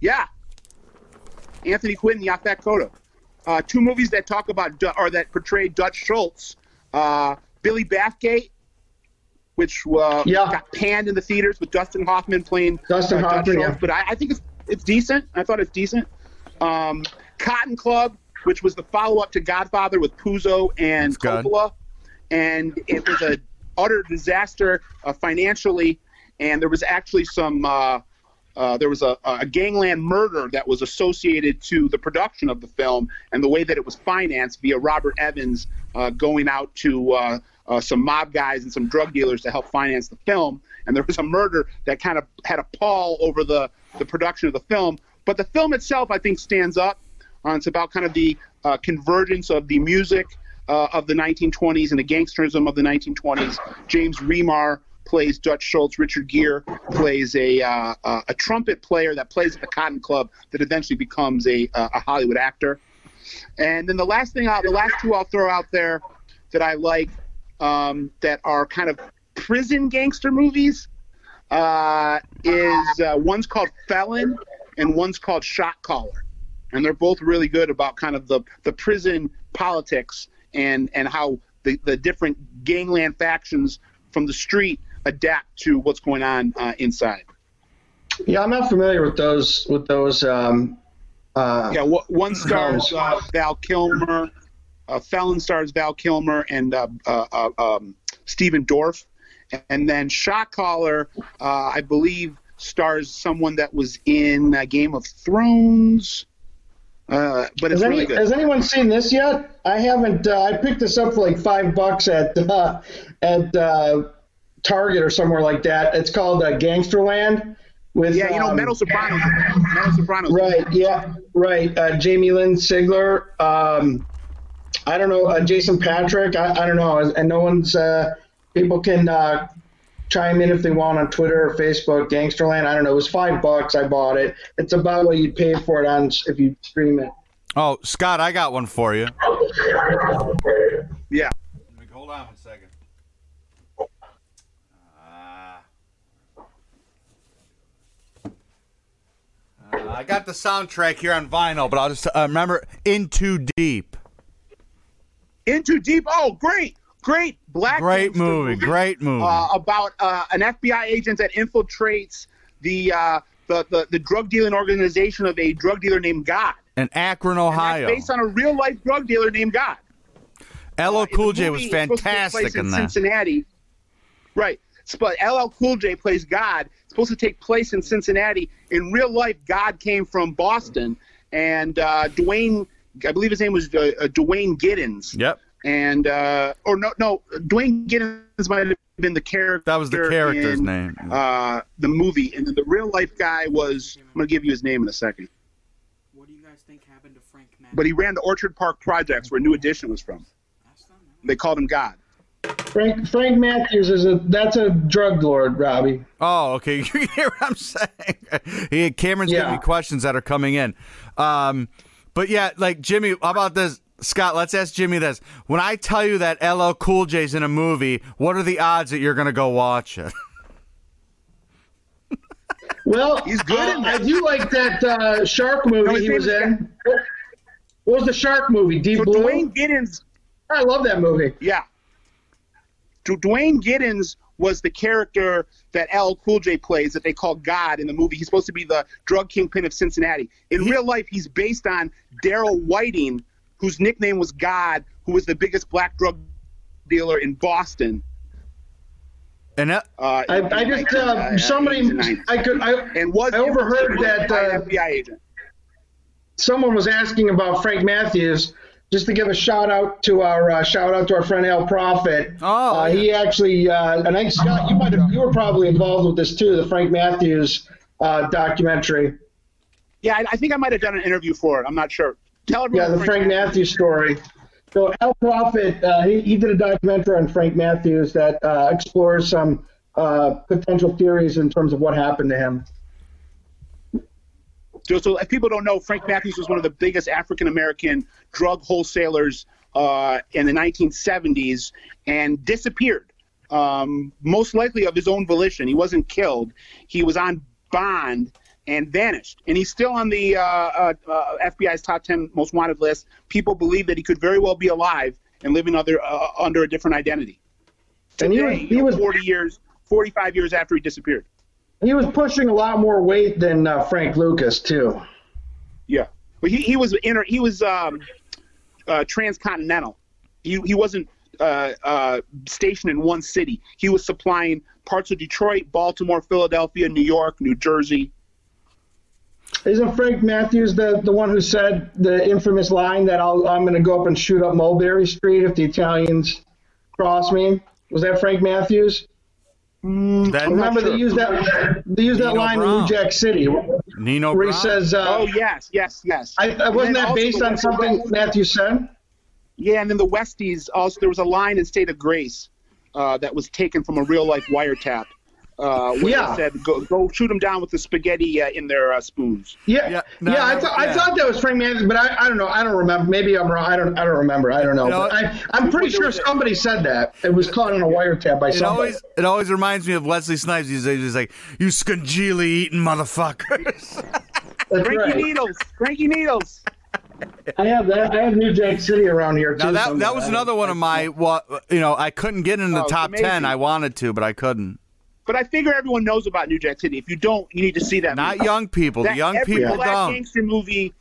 S1: yeah. Anthony Quinn, and Yaphet Kotto. Uh, two movies that talk about or that portray Dutch Schultz. Uh, Billy Bathgate, which uh,
S3: Yeah.
S1: got panned in the theaters with Dustin Hoffman playing
S3: Dustin
S1: uh, Dutch
S3: Hoffman,
S1: Schultz, but I, I think it's it's decent. I thought it's decent. Um, Cotton Club, which was the follow up to Godfather with Puzo and
S2: That's.
S1: Coppola, and it was a utter disaster uh, financially, and there was actually some. Uh, uh, there was a, a gangland murder that was associated to the production of the film and the way that it was financed via Robert Evans uh, going out to uh, uh, some mob guys and some drug dealers to help finance the film. And there was a murder that kind of had a pall over the, the production of the film. But the film itself, I think, stands up. Uh, it's about kind of the uh, convergence of the music uh, of the 1920s and the gangsterism of the 1920s. James Remar plays Dutch Schultz. Richard Gere plays a uh, uh, a trumpet player that plays at the Cotton Club that eventually becomes a uh, a Hollywood actor. And then the last thing, I'll, the last two I'll throw out there that I like um, that are kind of prison gangster movies uh, is uh, one's called Felon and one's called Shot Caller, and they're both really good about kind of the the prison politics and and how the the different gangland factions from the street adapt to what's going on uh, inside.
S3: Yeah, I'm not familiar with those with those. Um, uh,
S1: Yeah, one stars uh, Val Kilmer, uh, Felon stars Val Kilmer and uh, uh, uh, um, Stephen Dorff, and then Shot Caller, uh, I believe, stars someone that was in uh, Game of Thrones. Uh, but it's
S3: Has,
S1: really
S3: any,
S1: good.
S3: has anyone seen this yet? I haven't. Uh, I picked this up for like five bucks at [LAUGHS] uh, at uh, Target or somewhere like that. It's called uh, Gangsterland. With
S1: yeah, you know,
S3: um,
S1: Meadow Sopranos. Meadow Sopranos.
S3: Right. Yeah. Right. Uh, Jamie Lynn Sigler. Um, I don't know. Uh, Jason Patric. I, I don't know. And no one's. Uh, people can uh, chime in if they want on Twitter or Facebook. Gangsterland. I don't know. It was five bucks. I bought it. It's about what you'd pay for it on if you stream it.
S2: Oh, Scott, I got one for you.
S1: Yeah.
S2: Hold on one second. Uh, uh, I got the soundtrack here on vinyl, but I'll just uh, remember In Too Deep.
S1: In Too Deep. Oh, great, great black.
S2: Great
S1: gangster
S2: movie, great movie.
S1: Uh, about uh, an FBI agent that infiltrates the, uh, the the the drug dealing organization of a drug dealer named God.
S2: In Akron, Ohio.
S1: Based on a real life drug dealer named God.
S2: LL
S1: Uh,
S2: Cool J was
S1: is supposed to take
S2: fantastic
S1: place
S2: in that.
S1: Cincinnati. Right. But LL Cool J plays God. It's supposed to take place in Cincinnati. In real life, God came from Boston, and uh, Dwayne, I believe his name was uh, uh, Dwayne Gittens.
S2: Yep.
S1: And uh, or no, no, Dwayne Gittens might have been the character.
S2: That was the character's
S1: in,
S2: name.
S1: Uh, the movie, and then the real life guy was. I'm gonna give you his name in a second.
S4: What do you guys think happened to Frank Matt?
S1: But he ran the Orchard Park Projects, where New Edition was from. They called him God.
S3: Frank Frank Matthews is a that's a drug lord, Robbie.
S2: Oh, okay. [LAUGHS] You hear what I'm saying? He, Cameron's
S3: Yeah.
S2: giving me questions that are coming in. Um, but yeah, like Jimmy, how about this? Scott, let's ask Jimmy this. When I tell you that LL Cool J's in a movie, what are the odds that you're going to go watch it? [LAUGHS]
S3: Well,
S1: He's good
S3: uh,
S1: in
S3: I do like that uh, shark movie
S1: his
S3: he was
S1: is-
S3: in. What was the shark movie? Deep
S1: So
S3: Blue.
S1: Dwayne Gittens,
S3: I love that movie.
S1: yeah. Du- Dwayne Gittens was the character that L. Cool J plays that they call God in the movie. He's supposed to be the drug kingpin of Cincinnati. In real life, he's based on Daryl Whiting, whose nickname was God, who was the biggest black drug dealer in Boston.
S2: And that,
S1: Uh,
S3: I, I just uh,
S1: uh,
S3: somebody
S1: 80s and 90s.
S3: I could I
S1: and was
S3: I overheard that uh,
S1: FBI agent.
S3: someone was asking about Frank Matthews. Just to give a shout out to our uh, shout out to our friend Al Prophet.
S2: Oh,
S3: uh, he actually uh, and I Scott, you might have you were probably involved with this too, the Frank Matthews uh, documentary.
S1: Yeah, I, I think I might have done an interview for it. I'm not sure. Tell.
S3: Yeah, the Frank Matthews story. So Al Prophet, uh, he, he did a documentary on Frank Matthews that uh, explores some uh, potential theories in terms of what happened to him.
S1: So, so if people don't know, Frank Matthews was one of the biggest African American drug wholesalers uh, in the 1970s and disappeared, um, most likely of his own volition. He wasn't killed. He was on bond and vanished. And he's still on the uh, uh, uh, FBI's top 10 most wanted list. People believe that he could very well be alive and living under, uh, under a different identity.
S3: And he was- he was-
S1: 40 years, 45 years after he disappeared.
S3: He was pushing a lot more weight than uh, Frank Lucas too.
S1: Yeah, but he, he was inter, he was um, uh, transcontinental. He he wasn't uh, uh, stationed in one city. He was supplying parts of Detroit, Baltimore, Philadelphia, New York, New Jersey.
S3: Isn't Frank Matthews the, the one who said the infamous line that I'll, I'm going to go up and shoot up Mulberry Street if the Italians cross me? Was that Frank Matthews?
S2: that
S3: Remember
S1: sure.
S3: they used that they used that
S2: Nino
S3: line in New Jack City
S2: Nino
S3: where he says, uh,
S1: Oh yes, yes, yes.
S3: I, I, wasn't that based
S1: the
S3: on
S1: West-
S3: something Matthew said?
S1: Yeah, and then the Westies also there was a line in State of Grace uh, that was taken from a real life wiretap. Uh, where
S3: Yeah.
S1: said go, go shoot them down with the spaghetti uh, in their uh, spoons.
S3: Yeah,
S2: Yeah,
S3: yeah. I,
S2: no,
S3: thought I thought that was Frank Matthews, but I, I don't know. I don't remember. Maybe I'm wrong. I don't I don't remember. I don't know.
S2: You know,
S3: but I, I'm pretty sure somebody said that. It was caught on a wiretap by
S2: It
S3: somebody.
S2: always it always reminds me of Wesley Snipes. He's, he's like, "You scungilli eating motherfuckers." [LAUGHS]
S3: That's
S1: Cranky
S3: right.
S1: needles, cranky needles.
S3: I have that. I have New Jack City around here too.
S2: now that that was another one of my what you know I couldn't get in the
S1: Oh, it's
S2: top ten. I wanted to, but I couldn't.
S1: But I figure everyone knows about New Jack City. If you don't, you need to see that.
S2: Not
S1: movie.
S2: young people. The young
S1: every
S2: people
S1: black
S2: don't.
S1: gangster movie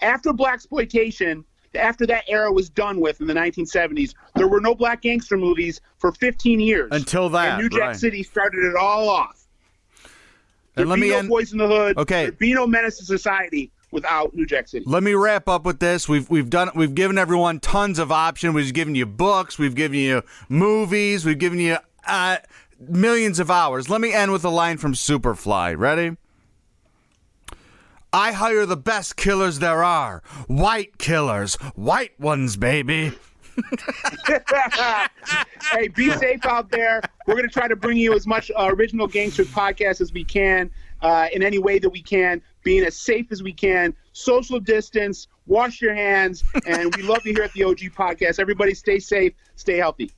S1: after black exploitation, after that era was done with in the 1970s, there were no black gangster movies for 15 years
S2: Until that,
S1: And New Jack
S2: right.
S1: City started it all off.
S2: And
S1: There'd
S2: let
S1: be
S2: me
S1: no
S2: end.
S1: Boyz n the Hood.
S2: Okay.
S1: There'd be no Menace to Society without New Jack City.
S2: Let me wrap up with this. We've we've done we've given everyone tons of options. We've given you books. We've given you movies. We've given you uh, millions of hours. Let me end with a line from Superfly. Ready? I hire the best killers there are. White killers. White ones, baby. [LAUGHS]
S1: hey, be safe out there. We're going to try to bring you as much uh, original gangsters podcast as we can, uh, in any way that we can, being as safe as we can. Social distance, wash your hands, and we love you here at the OG podcast. Everybody, stay safe, stay healthy.